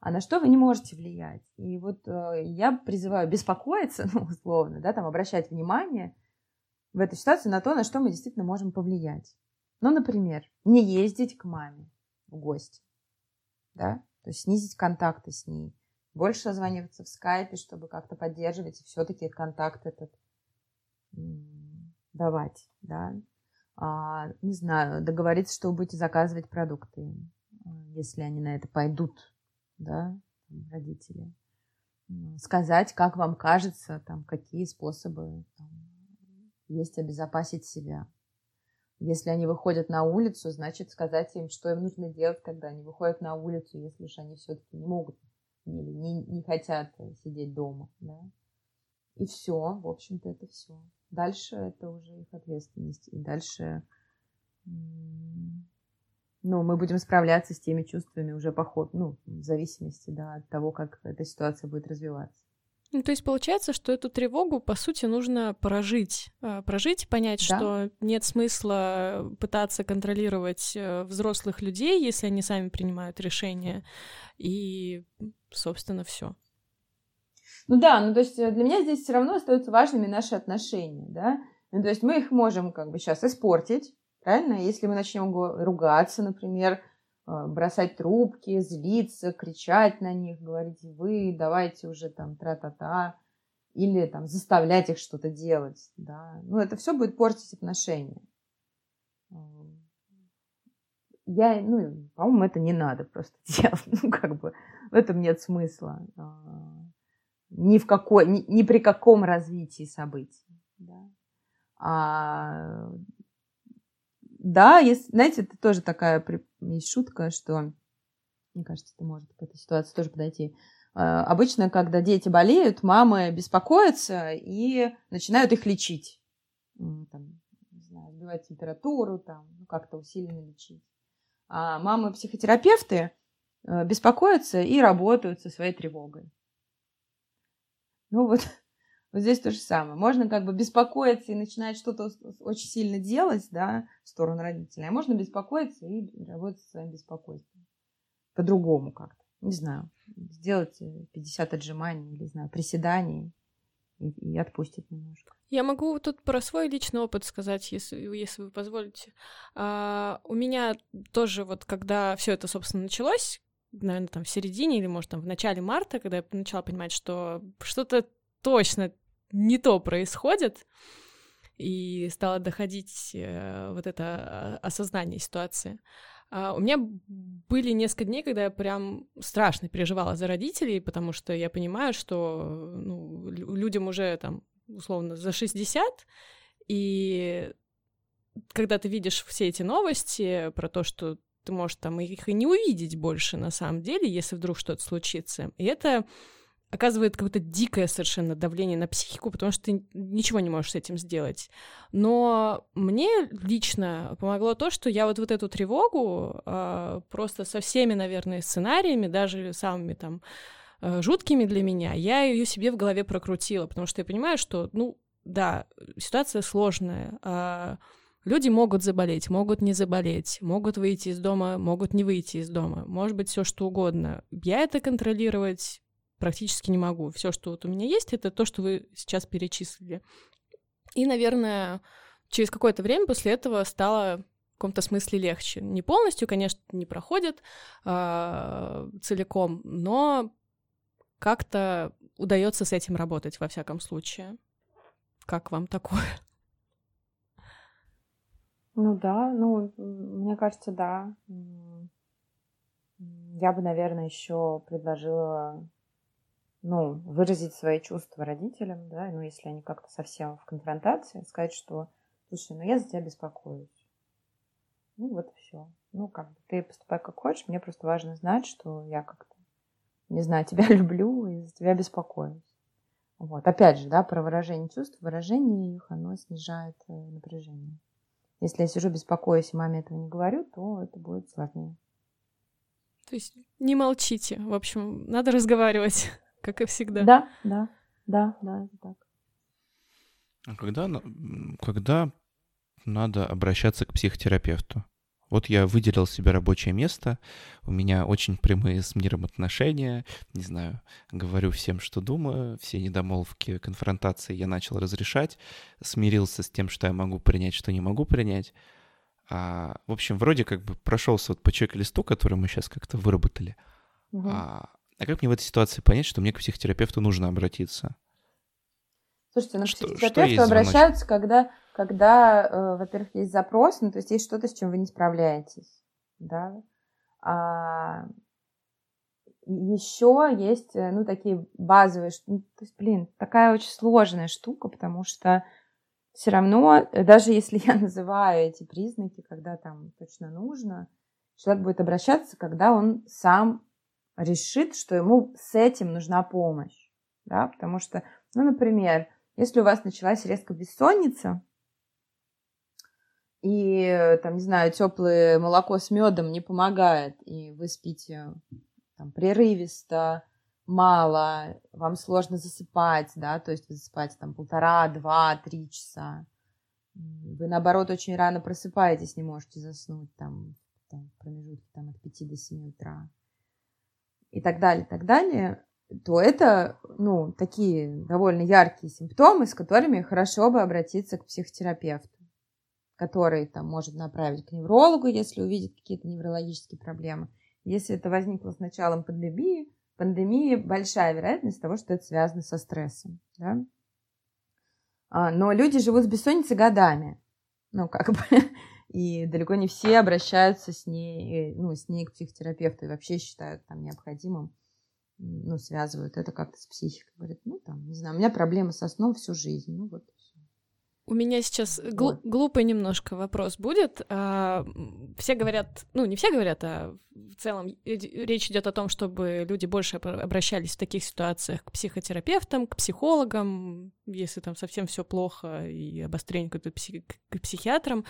а на что вы не можете влиять. И вот э, я призываю беспокоиться, ну, условно, да, там, обращать внимание в этой ситуации на то, на что мы действительно можем повлиять. Ну, например, не ездить к маме в гости, да, то есть снизить контакты с ней, больше созваниваться в скайпе, чтобы как-то поддерживать все-таки контакт этот давать, да. А, не знаю, договориться, что вы будете заказывать продукты, а, если они на это пойдут, да, родители. Сказать, как вам кажется, там, какие способы там, есть обезопасить себя. Если они выходят на улицу, значит сказать им, что им нужно делать, когда они выходят на улицу, если уж они все-таки не могут или не, не хотят сидеть дома. Да? И все, в общем-то, это все. Дальше это уже их ответственность. И дальше ну, мы будем справляться с теми чувствами уже по ходу, ну, в зависимости, да, от того, как эта ситуация будет развиваться. Ну, то есть получается, что эту тревогу, по сути, нужно прожить. А, прожить, понять, да. что нет смысла пытаться контролировать э, взрослых людей, если они сами принимают решения. И, собственно, все. Ну да, ну то есть э, для меня здесь все равно остаются важными наши отношения, да. Ну, то есть мы их можем как бы сейчас испортить, правильно? Если мы начнем ругаться, например, Э, бросать трубки, злиться, кричать на них, говорить вы, давайте уже там тра-та-та, или там заставлять их что-то делать, да. Ну, это все будет портить отношения. Э, я, ну, по-моему, это не надо просто делать, ну, как бы, в этом нет смысла. Ни в какой, ни, ни при каком развитии событий, да. А да, если, знаете, это тоже такая есть шутка, что, мне кажется, это может к этой ситуации тоже подойти. А, обычно, когда дети болеют, мамы беспокоятся и начинают их лечить. Там, не знаю, сбивать температуру, там, ну, как-то усиленно лечить. А мамы-психотерапевты э, беспокоятся и работают со своей тревогой. Ну вот вот здесь то же самое. Можно как бы беспокоиться и начинать что-то очень сильно делать, да, в сторону родителей, а можно беспокоиться и работать со своим беспокойством. По-другому как-то. Не знаю. Сделать 50 э, отжиманий, или, не знаю, приседаний и, и отпустить немножко. Я могу тут про свой личный опыт сказать, если, если вы позволите. А, у меня тоже вот, когда все это, собственно, началось, наверное, там в середине или, может, там в начале марта, когда я начала понимать, что что-то точно не то происходит, и стало доходить э, вот это а, осознание ситуации. Uh, у меня были несколько дней, когда я прям страшно переживала за родителей, потому что я понимаю, что ну, людям уже там условно за 60, и когда ты видишь все эти новости про то, что ты можешь там их и не увидеть больше на самом деле, если вдруг что-то случится. И это оказывает какое-то дикое совершенно давление на психику, потому что ты ничего не можешь с этим сделать. Но мне лично помогло то, что я вот, вот эту тревогу э, просто со всеми, наверное, сценариями, даже самыми там э, жуткими для меня, я ее себе в голове прокрутила, потому что я понимаю, что, ну, да, ситуация сложная, э, Люди могут заболеть, могут не заболеть, могут выйти из дома, могут не выйти из дома, может быть все что угодно. Я это контролировать практически не могу. Все, что вот у меня есть, это то, что вы сейчас перечислили. И, наверное, через какое-то время после этого стало в каком-то смысле легче. Не полностью, конечно, не проходит э, целиком, но как-то удается с этим работать во всяком случае. Как вам такое? Ну да, ну, мне кажется, да. Я бы, наверное, еще предложила ну, выразить свои чувства родителям, да, ну, если они как-то совсем в конфронтации, сказать, что, слушай, ну, я за тебя беспокоюсь. Ну, вот все. Ну, как бы ты поступай как хочешь, мне просто важно знать, что я как-то, не знаю, тебя люблю и за тебя беспокоюсь. Вот. Опять же, да, про выражение чувств, выражение их, оно снижает э, напряжение. Если я сижу беспокоюсь и маме этого не говорю, то это будет сложнее. То есть не молчите. В общем, надо разговаривать как и всегда. Да, да, да, да, это так. А когда, когда надо обращаться к психотерапевту? Вот я выделил себе рабочее место, у меня очень прямые с миром отношения, не знаю, говорю всем, что думаю, все недомолвки, конфронтации я начал разрешать, смирился с тем, что я могу принять, что не могу принять. А, в общем, вроде как бы прошелся вот по чек-листу, который мы сейчас как-то выработали. Угу. А, А как мне в этой ситуации понять, что мне к психотерапевту нужно обратиться? Слушайте, ну, что, к психотерапевту обращаются, когда, когда э, во-первых, есть запрос, ну, то есть есть что-то, с чем вы не справляетесь, да. А, еще есть, э, ну, такие базовые, ну, то есть, блин, такая очень сложная штука, потому что все равно, э, даже если я называю эти признаки, когда там точно нужно, человек будет обращаться, когда он сам решит, что ему с этим нужна помощь, да, потому что, ну, например, если у вас началась резко бессонница, и, там, не знаю, теплое молоко с медом не помогает, и вы спите там, прерывисто, мало, вам сложно засыпать, да, то есть вы засыпаете там полтора, два, три часа. Вы, наоборот, очень рано просыпаетесь, не можете заснуть там, там в промежутке там, от 5 до 7 утра. И так далее, так далее то это, ну, такие довольно яркие симптомы, с которыми хорошо бы обратиться к психотерапевту, который там может направить к неврологу, если увидит какие-то неврологические проблемы. Если это возникло с началом пандемии, пандемии большая вероятность того, что это связано со стрессом, да? А, но люди живут с бессонницей годами, ну, как бы, и далеко не все обращаются с ней, ну, с ней к психотерапевту и вообще считают там необходимым ну, связывают это как-то с психикой. Говорят, ну, там, не знаю, у меня проблемы со сном всю жизнь. Ну, вот у меня сейчас гл- глупый немножко вопрос будет. А, все говорят, ну не все говорят, а в целом речь идет о том, чтобы люди больше обращались в таких ситуациях к психотерапевтам, к психологам, если там совсем все плохо и обострение к, псих- к психиатрам.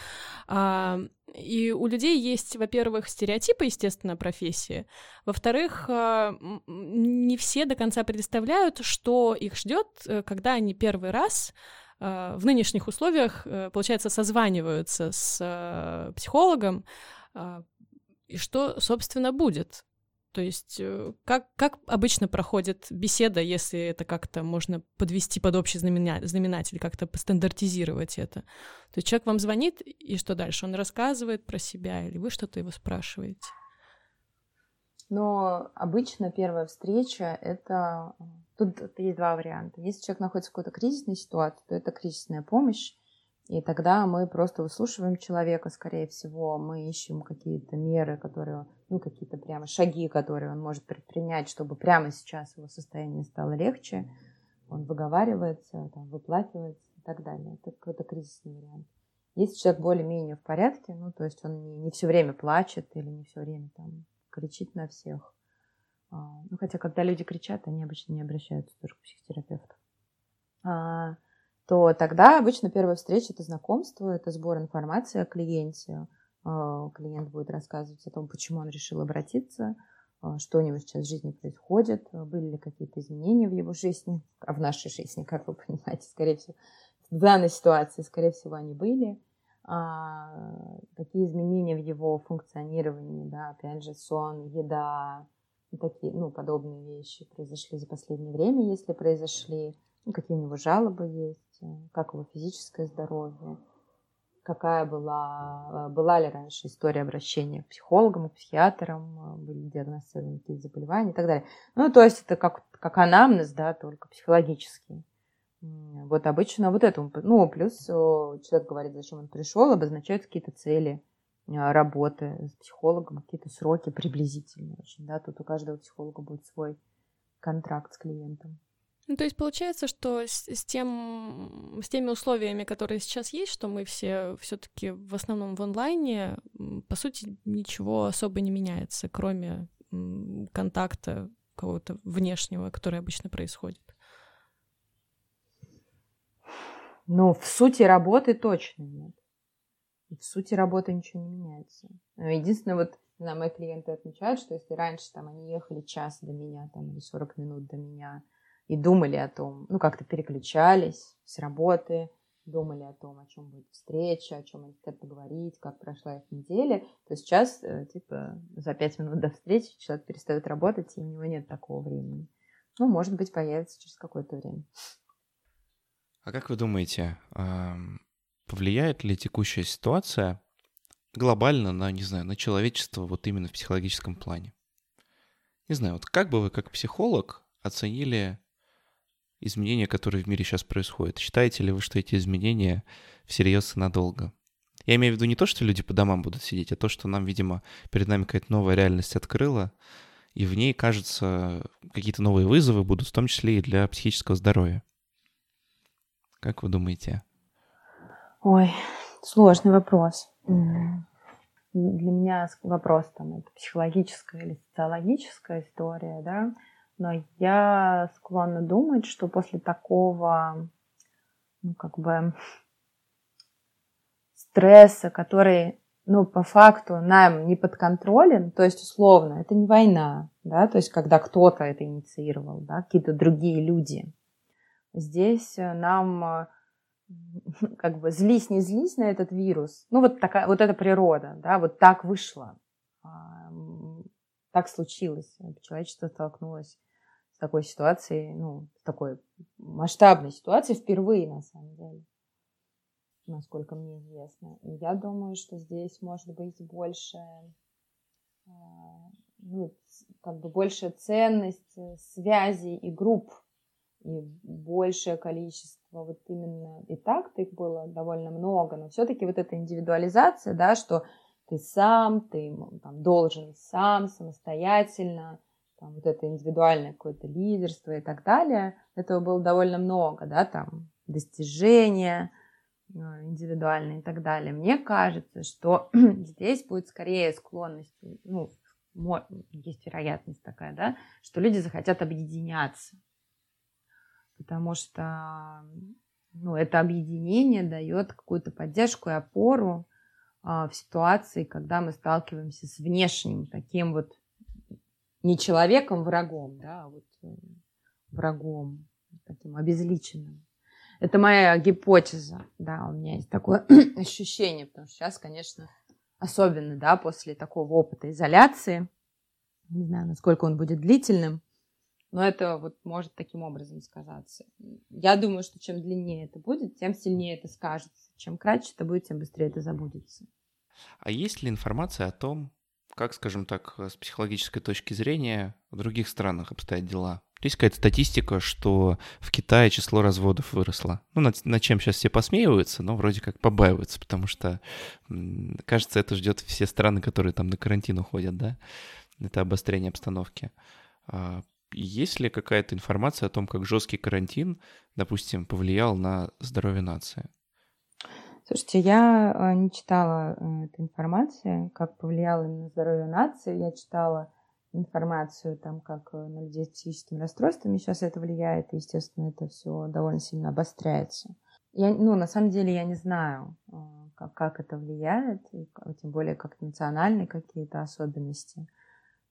А, и у людей есть, во-первых, стереотипы, естественно, профессии. Во-вторых, а, не все до конца представляют, что их ждет, э, когда они первый раз в нынешних условиях, э, получается, созваниваются с э, психологом, и что, собственно, будет. То есть э, как, как обычно проходит беседа, если это как-то можно подвести под общий знаменатель, как-то постандартизировать это? То есть человек вам звонит, и что дальше? Он рассказывает про себя, или вы что-то его спрашиваете? Но обычно первая встреча — это Тут есть два варианта. Если человек находится в какой-то кризисной ситуации, то это кризисная помощь. И тогда мы просто выслушиваем человека, скорее всего, мы ищем какие-то меры, которые, ну, какие-то прямо шаги, которые он может предпринять, чтобы прямо сейчас его состояние стало легче. Он выговаривается, там, выплакивается и так далее. Это какой-то кризисный вариант. Если человек более-менее в порядке, ну, то есть он не, не все время плачет или не все время там кричит на всех, ну, хотя, когда люди кричат, они обычно не обращаются тоже к психотерапевту. А, то тогда обычно первая встреча – это знакомство, это сбор информации о клиенте. А, клиент будет рассказывать о том, почему он решил обратиться, что у него сейчас в жизни происходит, были ли какие-то изменения в его жизни, а в нашей жизни, как вы понимаете, скорее всего, в данной ситуации, скорее всего, они были. Какие изменения в его функционировании, да, опять же, сон, еда, такие, ну, подобные вещи произошли за последнее время, если произошли, какие у него жалобы есть, э, как его физическое здоровье, какая была, э, была ли раньше история обращения к психологам, к психиатрам, э, были диагностированы какие-то заболевания и так далее. Ну, то есть это как, как анамнез, да, только психологический. Вот обычно вот это, ну, плюс человек говорит, зачем он пришел, обозначают какие-то цели – работы с психологом, какие-то сроки приблизительные очень, да, тут у каждого психолога будет свой контракт с клиентом. Ну, то есть получается, что с, с, тем, с теми условиями, которые сейчас есть, что мы все все-таки в основном в онлайне, по сути, ничего особо не меняется, кроме контакта какого-то внешнего, который обычно происходит. Ну, в сути работы точно нет в сути работы ничего не меняется. Единственное, вот на мои клиенты отмечают, что если раньше там они ехали час до меня там, или 40 минут до меня и думали о том, ну как-то переключались с работы, думали о том, о чем будет встреча, о чем они хотят поговорить, как прошла их неделя, то сейчас, э, типа, за пять минут до встречи человек перестает работать, и у него нет такого времени. Ну, может быть, появится через какое-то время. А как вы думаете, Повлияет ли текущая ситуация глобально на, не знаю, на человечество вот именно в психологическом плане? Не знаю, вот как бы вы как психолог оценили изменения, которые в мире сейчас происходят? Считаете ли вы, что эти изменения всерьез и надолго? Я имею в виду не то, что люди по домам будут сидеть, а то, что нам, видимо, перед нами какая-то новая реальность открыла, и в ней, кажется, какие-то новые вызовы будут, в том числе и для психического здоровья. Как вы думаете? Ой, сложный вопрос. Для меня вопрос там это психологическая или социологическая история, да. Но я склонна думать, что после такого, ну, как бы, стресса, который, ну, по факту нам не подконтролен, то есть, условно, это не война, да, то есть, когда кто-то это инициировал, да, какие-то другие люди. Здесь нам э, как бы злись, не злись на этот вирус. Ну, вот такая, вот эта природа, да, вот так вышло. Так случилось. Человечество столкнулось с такой ситуацией, ну, с такой масштабной ситуацией впервые, на самом деле, насколько мне известно. И я думаю, что здесь может быть больше, а, ну, как бы больше ценность связей и групп, и большее количество вот именно, и так их было довольно много, но все-таки вот эта индивидуализация, да, что ты сам, ты там, должен сам, самостоятельно, там, вот это индивидуальное какое-то лидерство и так далее, этого было довольно много, да, там, достижения э, индивидуальные и так далее. Мне кажется, что здесь будет скорее склонность, ну, есть вероятность такая, да, что люди захотят объединяться, потому что ну, это объединение дает какую-то поддержку и опору а, в ситуации, когда мы сталкиваемся с внешним таким вот не человеком врагом, да, а вот э, врагом, таким обезличенным. Это моя гипотеза, да, у меня есть такое ощущение, потому что сейчас, конечно, особенно, да, после такого опыта изоляции, не знаю, насколько он будет длительным, но это вот может таким образом сказаться. Я думаю, что чем длиннее это будет, тем сильнее это скажется. Чем кратче это будет, тем быстрее это забудется. А есть ли информация о том, как, скажем так, с психологической точки зрения в других странах обстоят дела? Есть какая-то статистика, что в Китае число разводов выросло. Ну, над, над чем сейчас все посмеиваются, но вроде как побаиваются, потому что, кажется, это ждет все страны, которые там на карантин уходят, да? Это обострение обстановки. Есть ли какая-то информация о том, как жесткий карантин, допустим, повлиял на здоровье нации? Слушайте, я э, не читала э, эту информацию, как повлияло на здоровье нации. Я читала информацию, там, как э, на людей с психическими расстройствами сейчас это влияет, и, естественно, это все довольно сильно обостряется. Я, ну, на самом деле я не знаю, как, как это влияет, и, тем более как национальные какие-то особенности.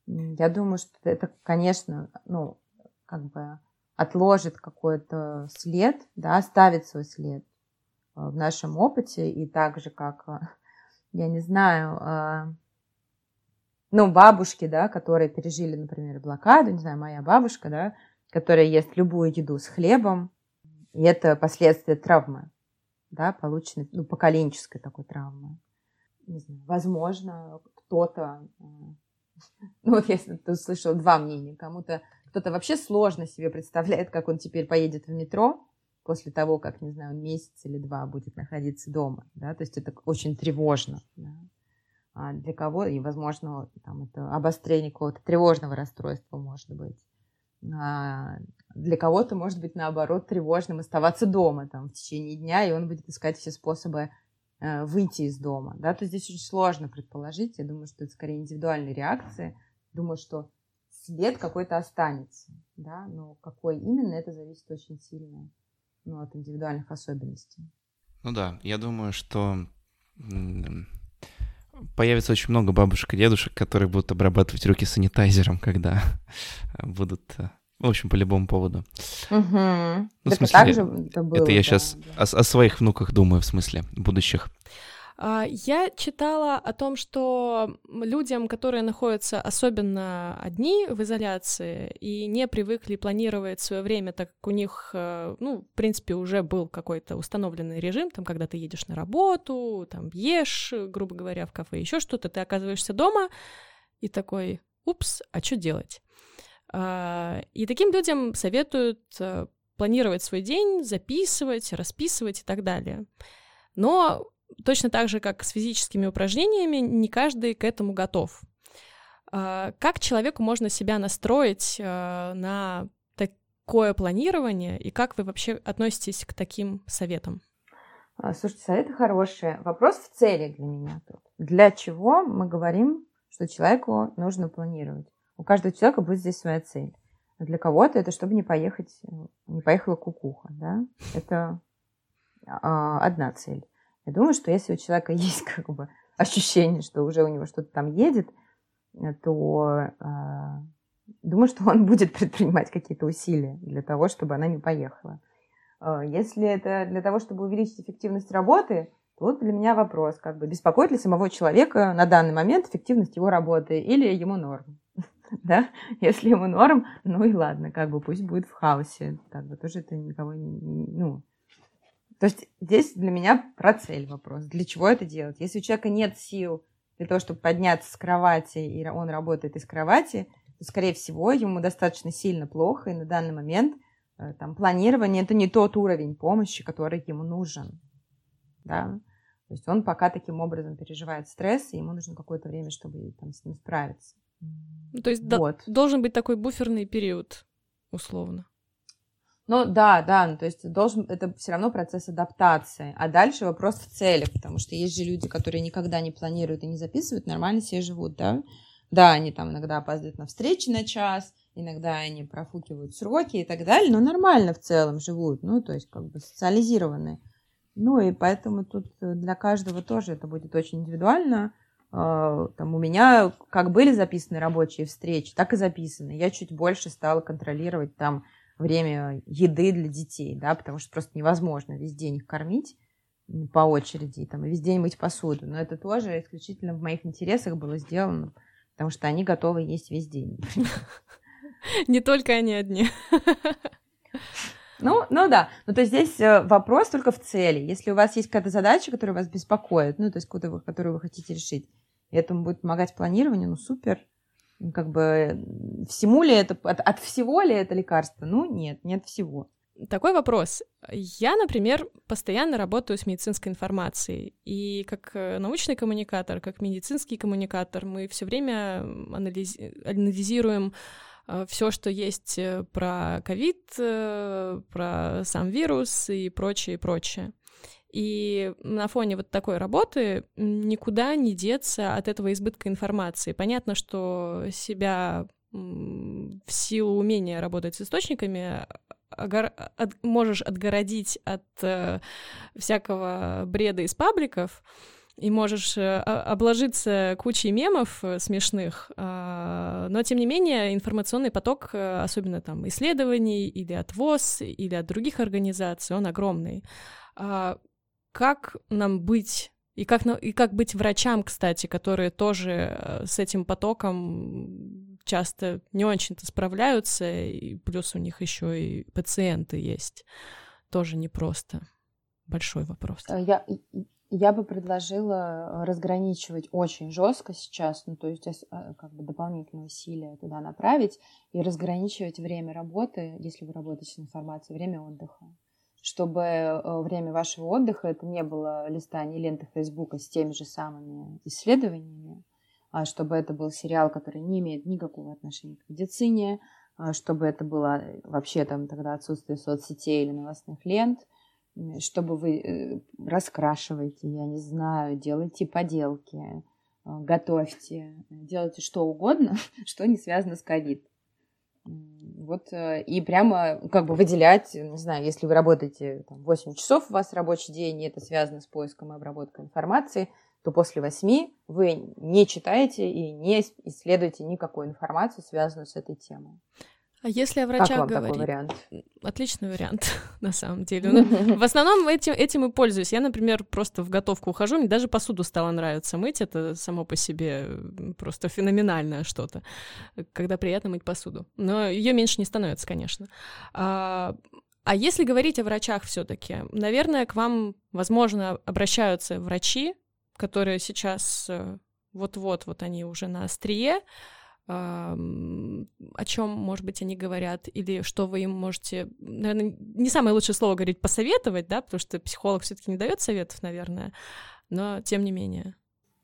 Я думаю, что это, конечно, ну, как бы отложит какой-то след, да, оставит свой след Э, в нашем опыте, и так же, как, э, я не знаю, э, ну, бабушки, да, которые пережили, например, блокаду, не знаю, моя бабушка, да, которая ест любую еду с хлебом, и это последствия травмы, да, полученной, ну, поколенческой такой травмы. Не знаю, возможно, кто-то, ну, вот я тут слышала два мнения, кому-то кто-то вообще сложно себе представляет, как он теперь поедет в метро, после того, как, не знаю, месяц или два будет находиться дома, да, то есть это очень тревожно, да. а для кого, и, возможно, там это обострение какого-то тревожного расстройства может быть, а для кого-то может быть, наоборот, тревожным оставаться дома там в течение дня, и он будет искать все способы выйти из дома, да, то здесь очень сложно предположить, я думаю, что это скорее индивидуальные реакции, думаю, что след какой-то останется, да, но какой именно, это зависит очень сильно ну, от индивидуальных особенностей. Ну да, я думаю, что появится очень много бабушек и дедушек, которые будут обрабатывать руки санитайзером, когда будут э, в общем, по любому поводу. Угу. Ну, так в смысле, это, это, было, это я да, сейчас да. О, о своих внуках думаю, в смысле, будущих. А, я читала о том, что людям, которые находятся особенно одни в изоляции и не привыкли планировать свое время, так как у них, э, ну, в принципе, уже был какой-то установленный режим, там, когда ты едешь на работу, там, ешь, грубо говоря, в кафе, еще что-то, ты оказываешься дома и такой, упс, а что делать? А, и таким людям советуют э, планировать свой день, записывать, расписывать и так далее. Но точно так же, как с физическими упражнениями, не каждый к этому готов. А, как человеку можно себя настроить э, на такое планирование, и как вы вообще относитесь к таким советам? А, слушайте, советы хорошие. Вопрос в цели для меня тут. Для чего мы говорим, что человеку нужно планировать? У каждого человека будет здесь своя цель. А для кого-то это чтобы не поехать, не поехала кукуха, да? Это а, одна цель. Я думаю, что если у человека есть как бы ощущение, что уже у него что-то там едет, то а, думаю, что он будет предпринимать какие-то усилия для того, чтобы она не поехала. А, если это для того, чтобы увеличить эффективность работы, то вот для меня вопрос, как бы беспокоит ли самого человека на данный момент эффективность его работы или ему норм. да, если ему норм, ну и ладно, как бы пусть будет в хаосе, как бы тоже это никого не, ну, то есть здесь для меня про цель вопрос, для чего это делать. Если у человека нет сил для того, чтобы подняться с кровати, и он работает из кровати, то, скорее всего, ему достаточно сильно плохо, и на данный момент э, там, планирование – это не тот уровень помощи, который ему нужен. Да? То есть он пока таким образом переживает стресс, и ему нужно какое-то время, чтобы там, с ним справиться. Ну, то есть вот. до- должен быть такой буферный период, условно. Ну да, да, ну, то есть должен, это все равно процесс адаптации. А дальше вопрос в целях, потому что есть же люди, которые никогда не планируют и не записывают, нормально себе живут, да. Да, они там иногда опаздывают на встречи на час, иногда они профукивают сроки и так далее, но нормально в целом живут, ну, то есть как бы социализированные. Ну, и поэтому тут для каждого тоже это будет очень индивидуально. А, там у меня как были записаны рабочие встречи, так и записаны. Я чуть больше стала контролировать там время еды для детей, да, потому что просто невозможно весь день их кормить по очереди, там, и весь день мыть посуду. Но это тоже исключительно в моих интересах было сделано, потому что они готовы есть весь день. Не только они одни. Ну, ну да. Ну, то есть здесь э, вопрос только в цели. Если у вас есть какая-то задача, которая вас беспокоит, ну, то есть, которую вы хотите решить, этому будет помогать планирование, ну, супер. Как бы всему ли это, от, от всего ли это лекарство? Ну, нет, нет всего. Такой вопрос. Я, например, постоянно работаю с медицинской информацией. И как э, научный коммуникатор, как медицинский коммуникатор, мы все время анализи- анализируем Э, все, что есть э, про ковид, э, про сам вирус и прочее, прочее. И на фоне вот такой работы никуда не деться от этого избытка информации. Понятно, что себя в силу умения работать с источниками огор... от... можешь отгородить от э, всякого бреда из пабликов, и можешь э, обложиться кучей мемов э, смешных, а, но тем не менее информационный поток, э, особенно там исследований или от ВОЗ, или от других организаций, он огромный. А, как нам быть и как, и как быть врачам, кстати, которые тоже с этим потоком часто не очень-то справляются, и плюс у них еще и пациенты есть. Тоже непросто. Большой вопрос. Я, я бы предложила э, разграничивать очень жестко сейчас, ну то есть э, как бы дополнительные усилия туда направить и разграничивать время работы, если вы работаете с информацией, время отдыха. Чтобы э, время вашего отдыха это не было листание ленты Фейсбука с теми же самыми исследованиями, а чтобы это был сериал, который не имеет никакого отношения к медицине, а чтобы это было вообще там тогда отсутствие соцсетей или новостных лент – чтобы вы э, раскрашиваете, я не знаю, делайте поделки, э, готовьте, делайте что угодно, что не связано с ковид. Вот, э, и прямо как бы выделять, не знаю, если вы работаете там, 8 часов у вас рабочий день, и это связано с поиском и обработкой информации, то после 8 вы не читаете и не исследуете никакую информацию, связанную с этой темой. А если о врачах как вам говорить? Такой вариант? Отличный вариант, на самом деле. Ну, в основном этим, этим и пользуюсь. Я, например, просто в готовку ухожу, мне даже посуду стало нравиться мыть. Это само по себе просто феноменальное что-то, когда приятно мыть посуду. Но ее меньше не становится, конечно. А, а если говорить о врачах все-таки, наверное, к вам, возможно, обращаются врачи, которые сейчас э, вот-вот, вот они уже на острие, о чем, может быть, они говорят, или что вы им можете, наверное, не самое лучшее слово говорить, посоветовать, да, потому что психолог все-таки не дает советов, наверное, но тем не менее.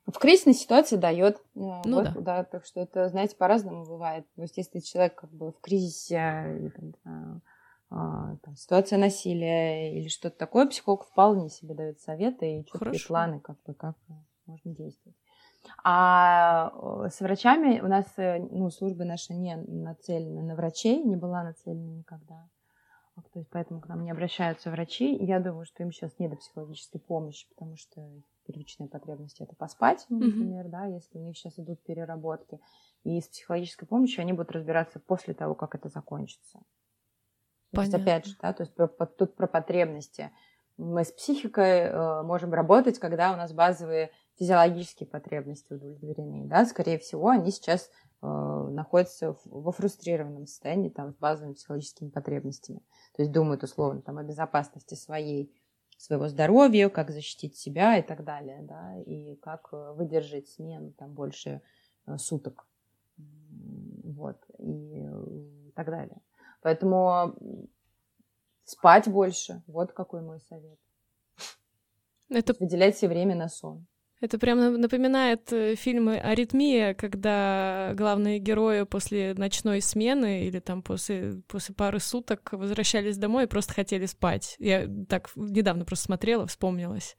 В кризисной ситуации дает. Э, ну вот, да. да. Так что это, знаете, по-разному бывает. То есть, если человек как бы в кризисе, там, а, там, ситуация насилия или что-то такое, психолог вполне себе дает советы и четкие планы, как бы, как можно действовать. А э, с врачами у нас, э, ну, служба наша не нацелена на врачей, не была нацелена никогда. То есть поэтому к нам не обращаются врачи. Я думаю, что им сейчас не до психологической помощи, потому что первичная потребность это поспать, например, mm-hmm. да, если у них сейчас идут переработки. И с психологической помощью они будут разбираться после того, как это закончится. Понятно. То есть, опять же, да, то есть про, тут про потребности. Мы с психикой э, можем работать, когда у нас базовые физиологические потребности удовлетворены. Да? Скорее всего, они сейчас э, находятся в, во фрустрированном состоянии там, с базовыми психологическими потребностями. То есть думают условно там, о безопасности своей, своего здоровья, как защитить себя и так далее. Да? И как э, выдержать смену там, больше э, суток. Вот. И э, так далее. Поэтому спать больше. Вот какой мой совет. Это... Выделять себе время на сон. Это прям напоминает э, фильмы «Аритмия», когда главные герои после ночной смены или там после, после пары суток возвращались домой и просто хотели спать. Я так недавно просто смотрела, вспомнилась.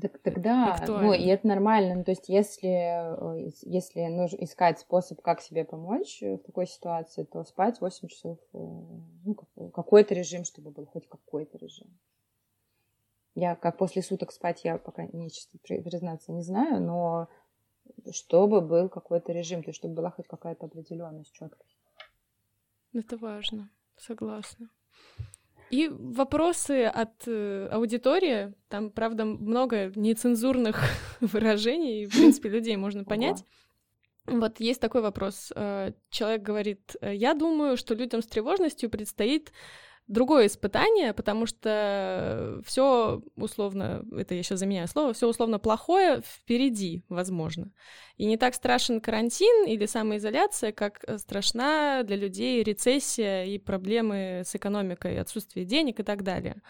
Так, тогда, ну, и это нормально. Ну, то есть, если, э, если нужно искать способ, как себе помочь в такой ситуации, то спать 8 часов, э, ну, какой-то режим, чтобы был хоть какой-то режим. Я как после суток спать, я пока не честно признаться не знаю, но чтобы был какой-то режим, то есть чтобы была хоть какая-то определенность, четкость. Это важно, согласна. И вопросы от э, аудитории. Там, правда, много нецензурных выражений, и, в принципе, людей можно понять. Вот есть такой вопрос. Э, человек говорит, я думаю, что людям с тревожностью предстоит другое испытание, потому что все условно, это я сейчас заменяю слово, все условно плохое впереди, возможно. И не так страшен карантин или самоизоляция, как страшна для людей рецессия и проблемы с экономикой, отсутствие денег и так далее.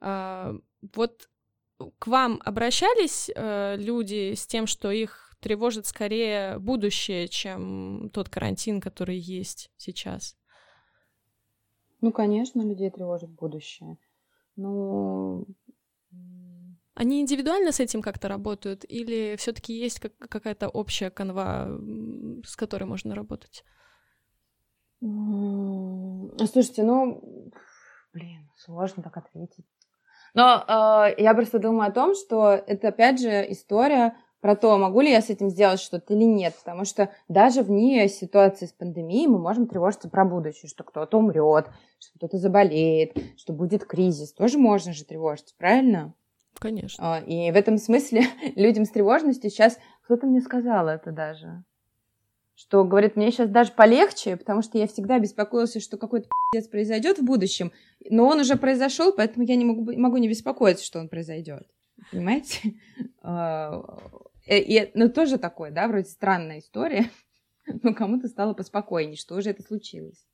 А, вот к вам обращались э, люди с тем, что их тревожит скорее будущее, чем тот карантин, который есть сейчас? Ну, конечно, людей тревожит будущее. Но они индивидуально с этим как-то работают, или все-таки есть как- какая-то общая канва, с которой можно работать? Слушайте, ну, блин, сложно так ответить. Но э, я просто думаю о том, что это опять же история про то, могу ли я с этим сделать что-то или нет. Потому что даже вне ситуации с пандемией мы можем тревожиться про будущее, что кто-то умрет, что кто-то заболеет, что будет кризис. Тоже можно же тревожиться, правильно? Конечно. А, и в этом смысле людям с тревожностью сейчас... Кто-то мне сказал это даже. Что, говорит, мне сейчас даже полегче, потому что я всегда беспокоился, что какой-то пиздец произойдет в будущем, но он уже произошел, поэтому я не могу, могу не беспокоиться, что он произойдет. Понимаете? Э, и, ну, тоже такое, да, вроде странная история, но кому-то стало поспокойнее, что же это случилось.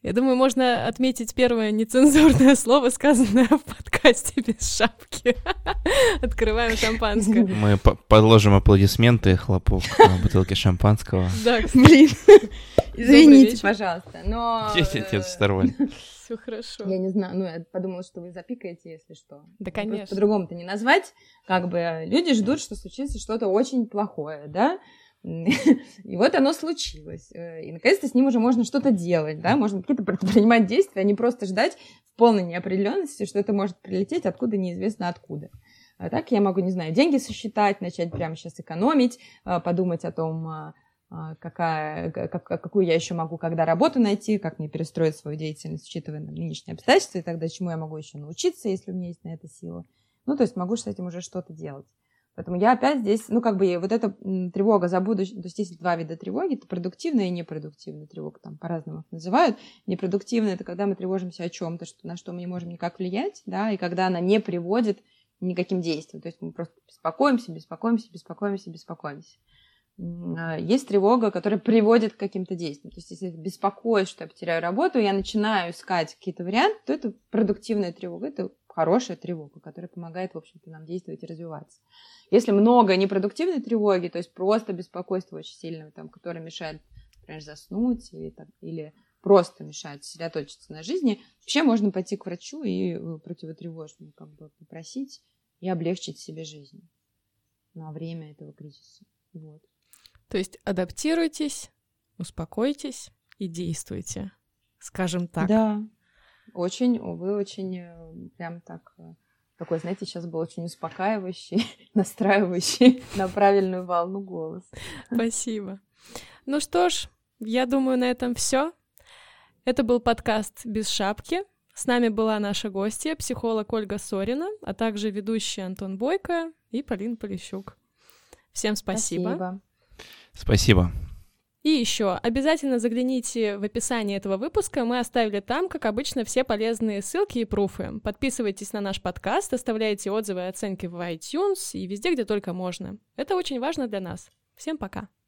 Я думаю, можно отметить первое нецензурное слово, сказанное в подкасте без шапки. Открываем шампанское. Мы подложим аплодисменты, хлопок на бутылке шампанского. Да, блин. Извините, пожалуйста, но... Десять нет второй все хорошо. Я не знаю, ну, я подумала, что вы запикаете, если что. Да, конечно. По-другому-то не назвать. Как бы люди ждут, что случится что-то очень плохое, да? И вот оно случилось. Э, и наконец-то с ним уже можно что-то делать, да, можно какие-то предпринимать действия, а не просто ждать в полной неопределенности, что это может прилететь откуда неизвестно откуда. А так я могу, не знаю, деньги сосчитать, начать прямо сейчас экономить, э, подумать о том, а, какая, как, какую я еще могу когда работу найти, как мне перестроить свою деятельность, учитывая нынешние обстоятельства и тогда чему я могу еще научиться, если у меня есть на это сила. Ну, то есть могу с этим уже что-то делать. Поэтому я опять здесь, ну, как бы вот эта тревога за будущее, то есть есть два вида тревоги, это продуктивная и непродуктивная тревога, там по-разному их называют. Непродуктивная – это когда мы тревожимся о чем-то, что, на что мы не можем никак влиять, да, и когда она не приводит никаким действиям. То есть мы просто беспокоимся, беспокоимся, беспокоимся, беспокоимся. А, есть тревога, которая приводит к каким-то действиям. То есть, если беспокоюсь, что я потеряю работу, я начинаю искать какие-то варианты, то это продуктивная тревога, это хорошая тревога, которая помогает, в общем-то, нам действовать и развиваться. Если много непродуктивной тревоги, то есть просто беспокойство очень сильное, там, которое мешает, например, заснуть или, там, или просто мешает сосредоточиться на жизни, вообще можно пойти к врачу и э, противотревожную как бы попросить и облегчить себе жизнь на время этого кризиса. Вот. То есть адаптируйтесь, успокойтесь и действуйте, скажем так. Да, очень, вы очень э, прям так э, такой, знаете, сейчас был очень успокаивающий, настраивающий на правильную волну голос. Спасибо. Ну что ж, я думаю, на этом все. Это был подкаст «Без шапки». С нами была наша гостья, психолог Ольга Сорина, а также ведущий Антон Бойко и Полина Полищук. Всем спасибо. Спасибо. Спасибо. И еще, обязательно загляните в описание этого выпуска, мы оставили там, как обычно, все полезные ссылки и пруфы. Подписывайтесь на наш подкаст, оставляйте отзывы и оценки в iTunes и везде, где только можно. Это очень важно для нас. Всем пока!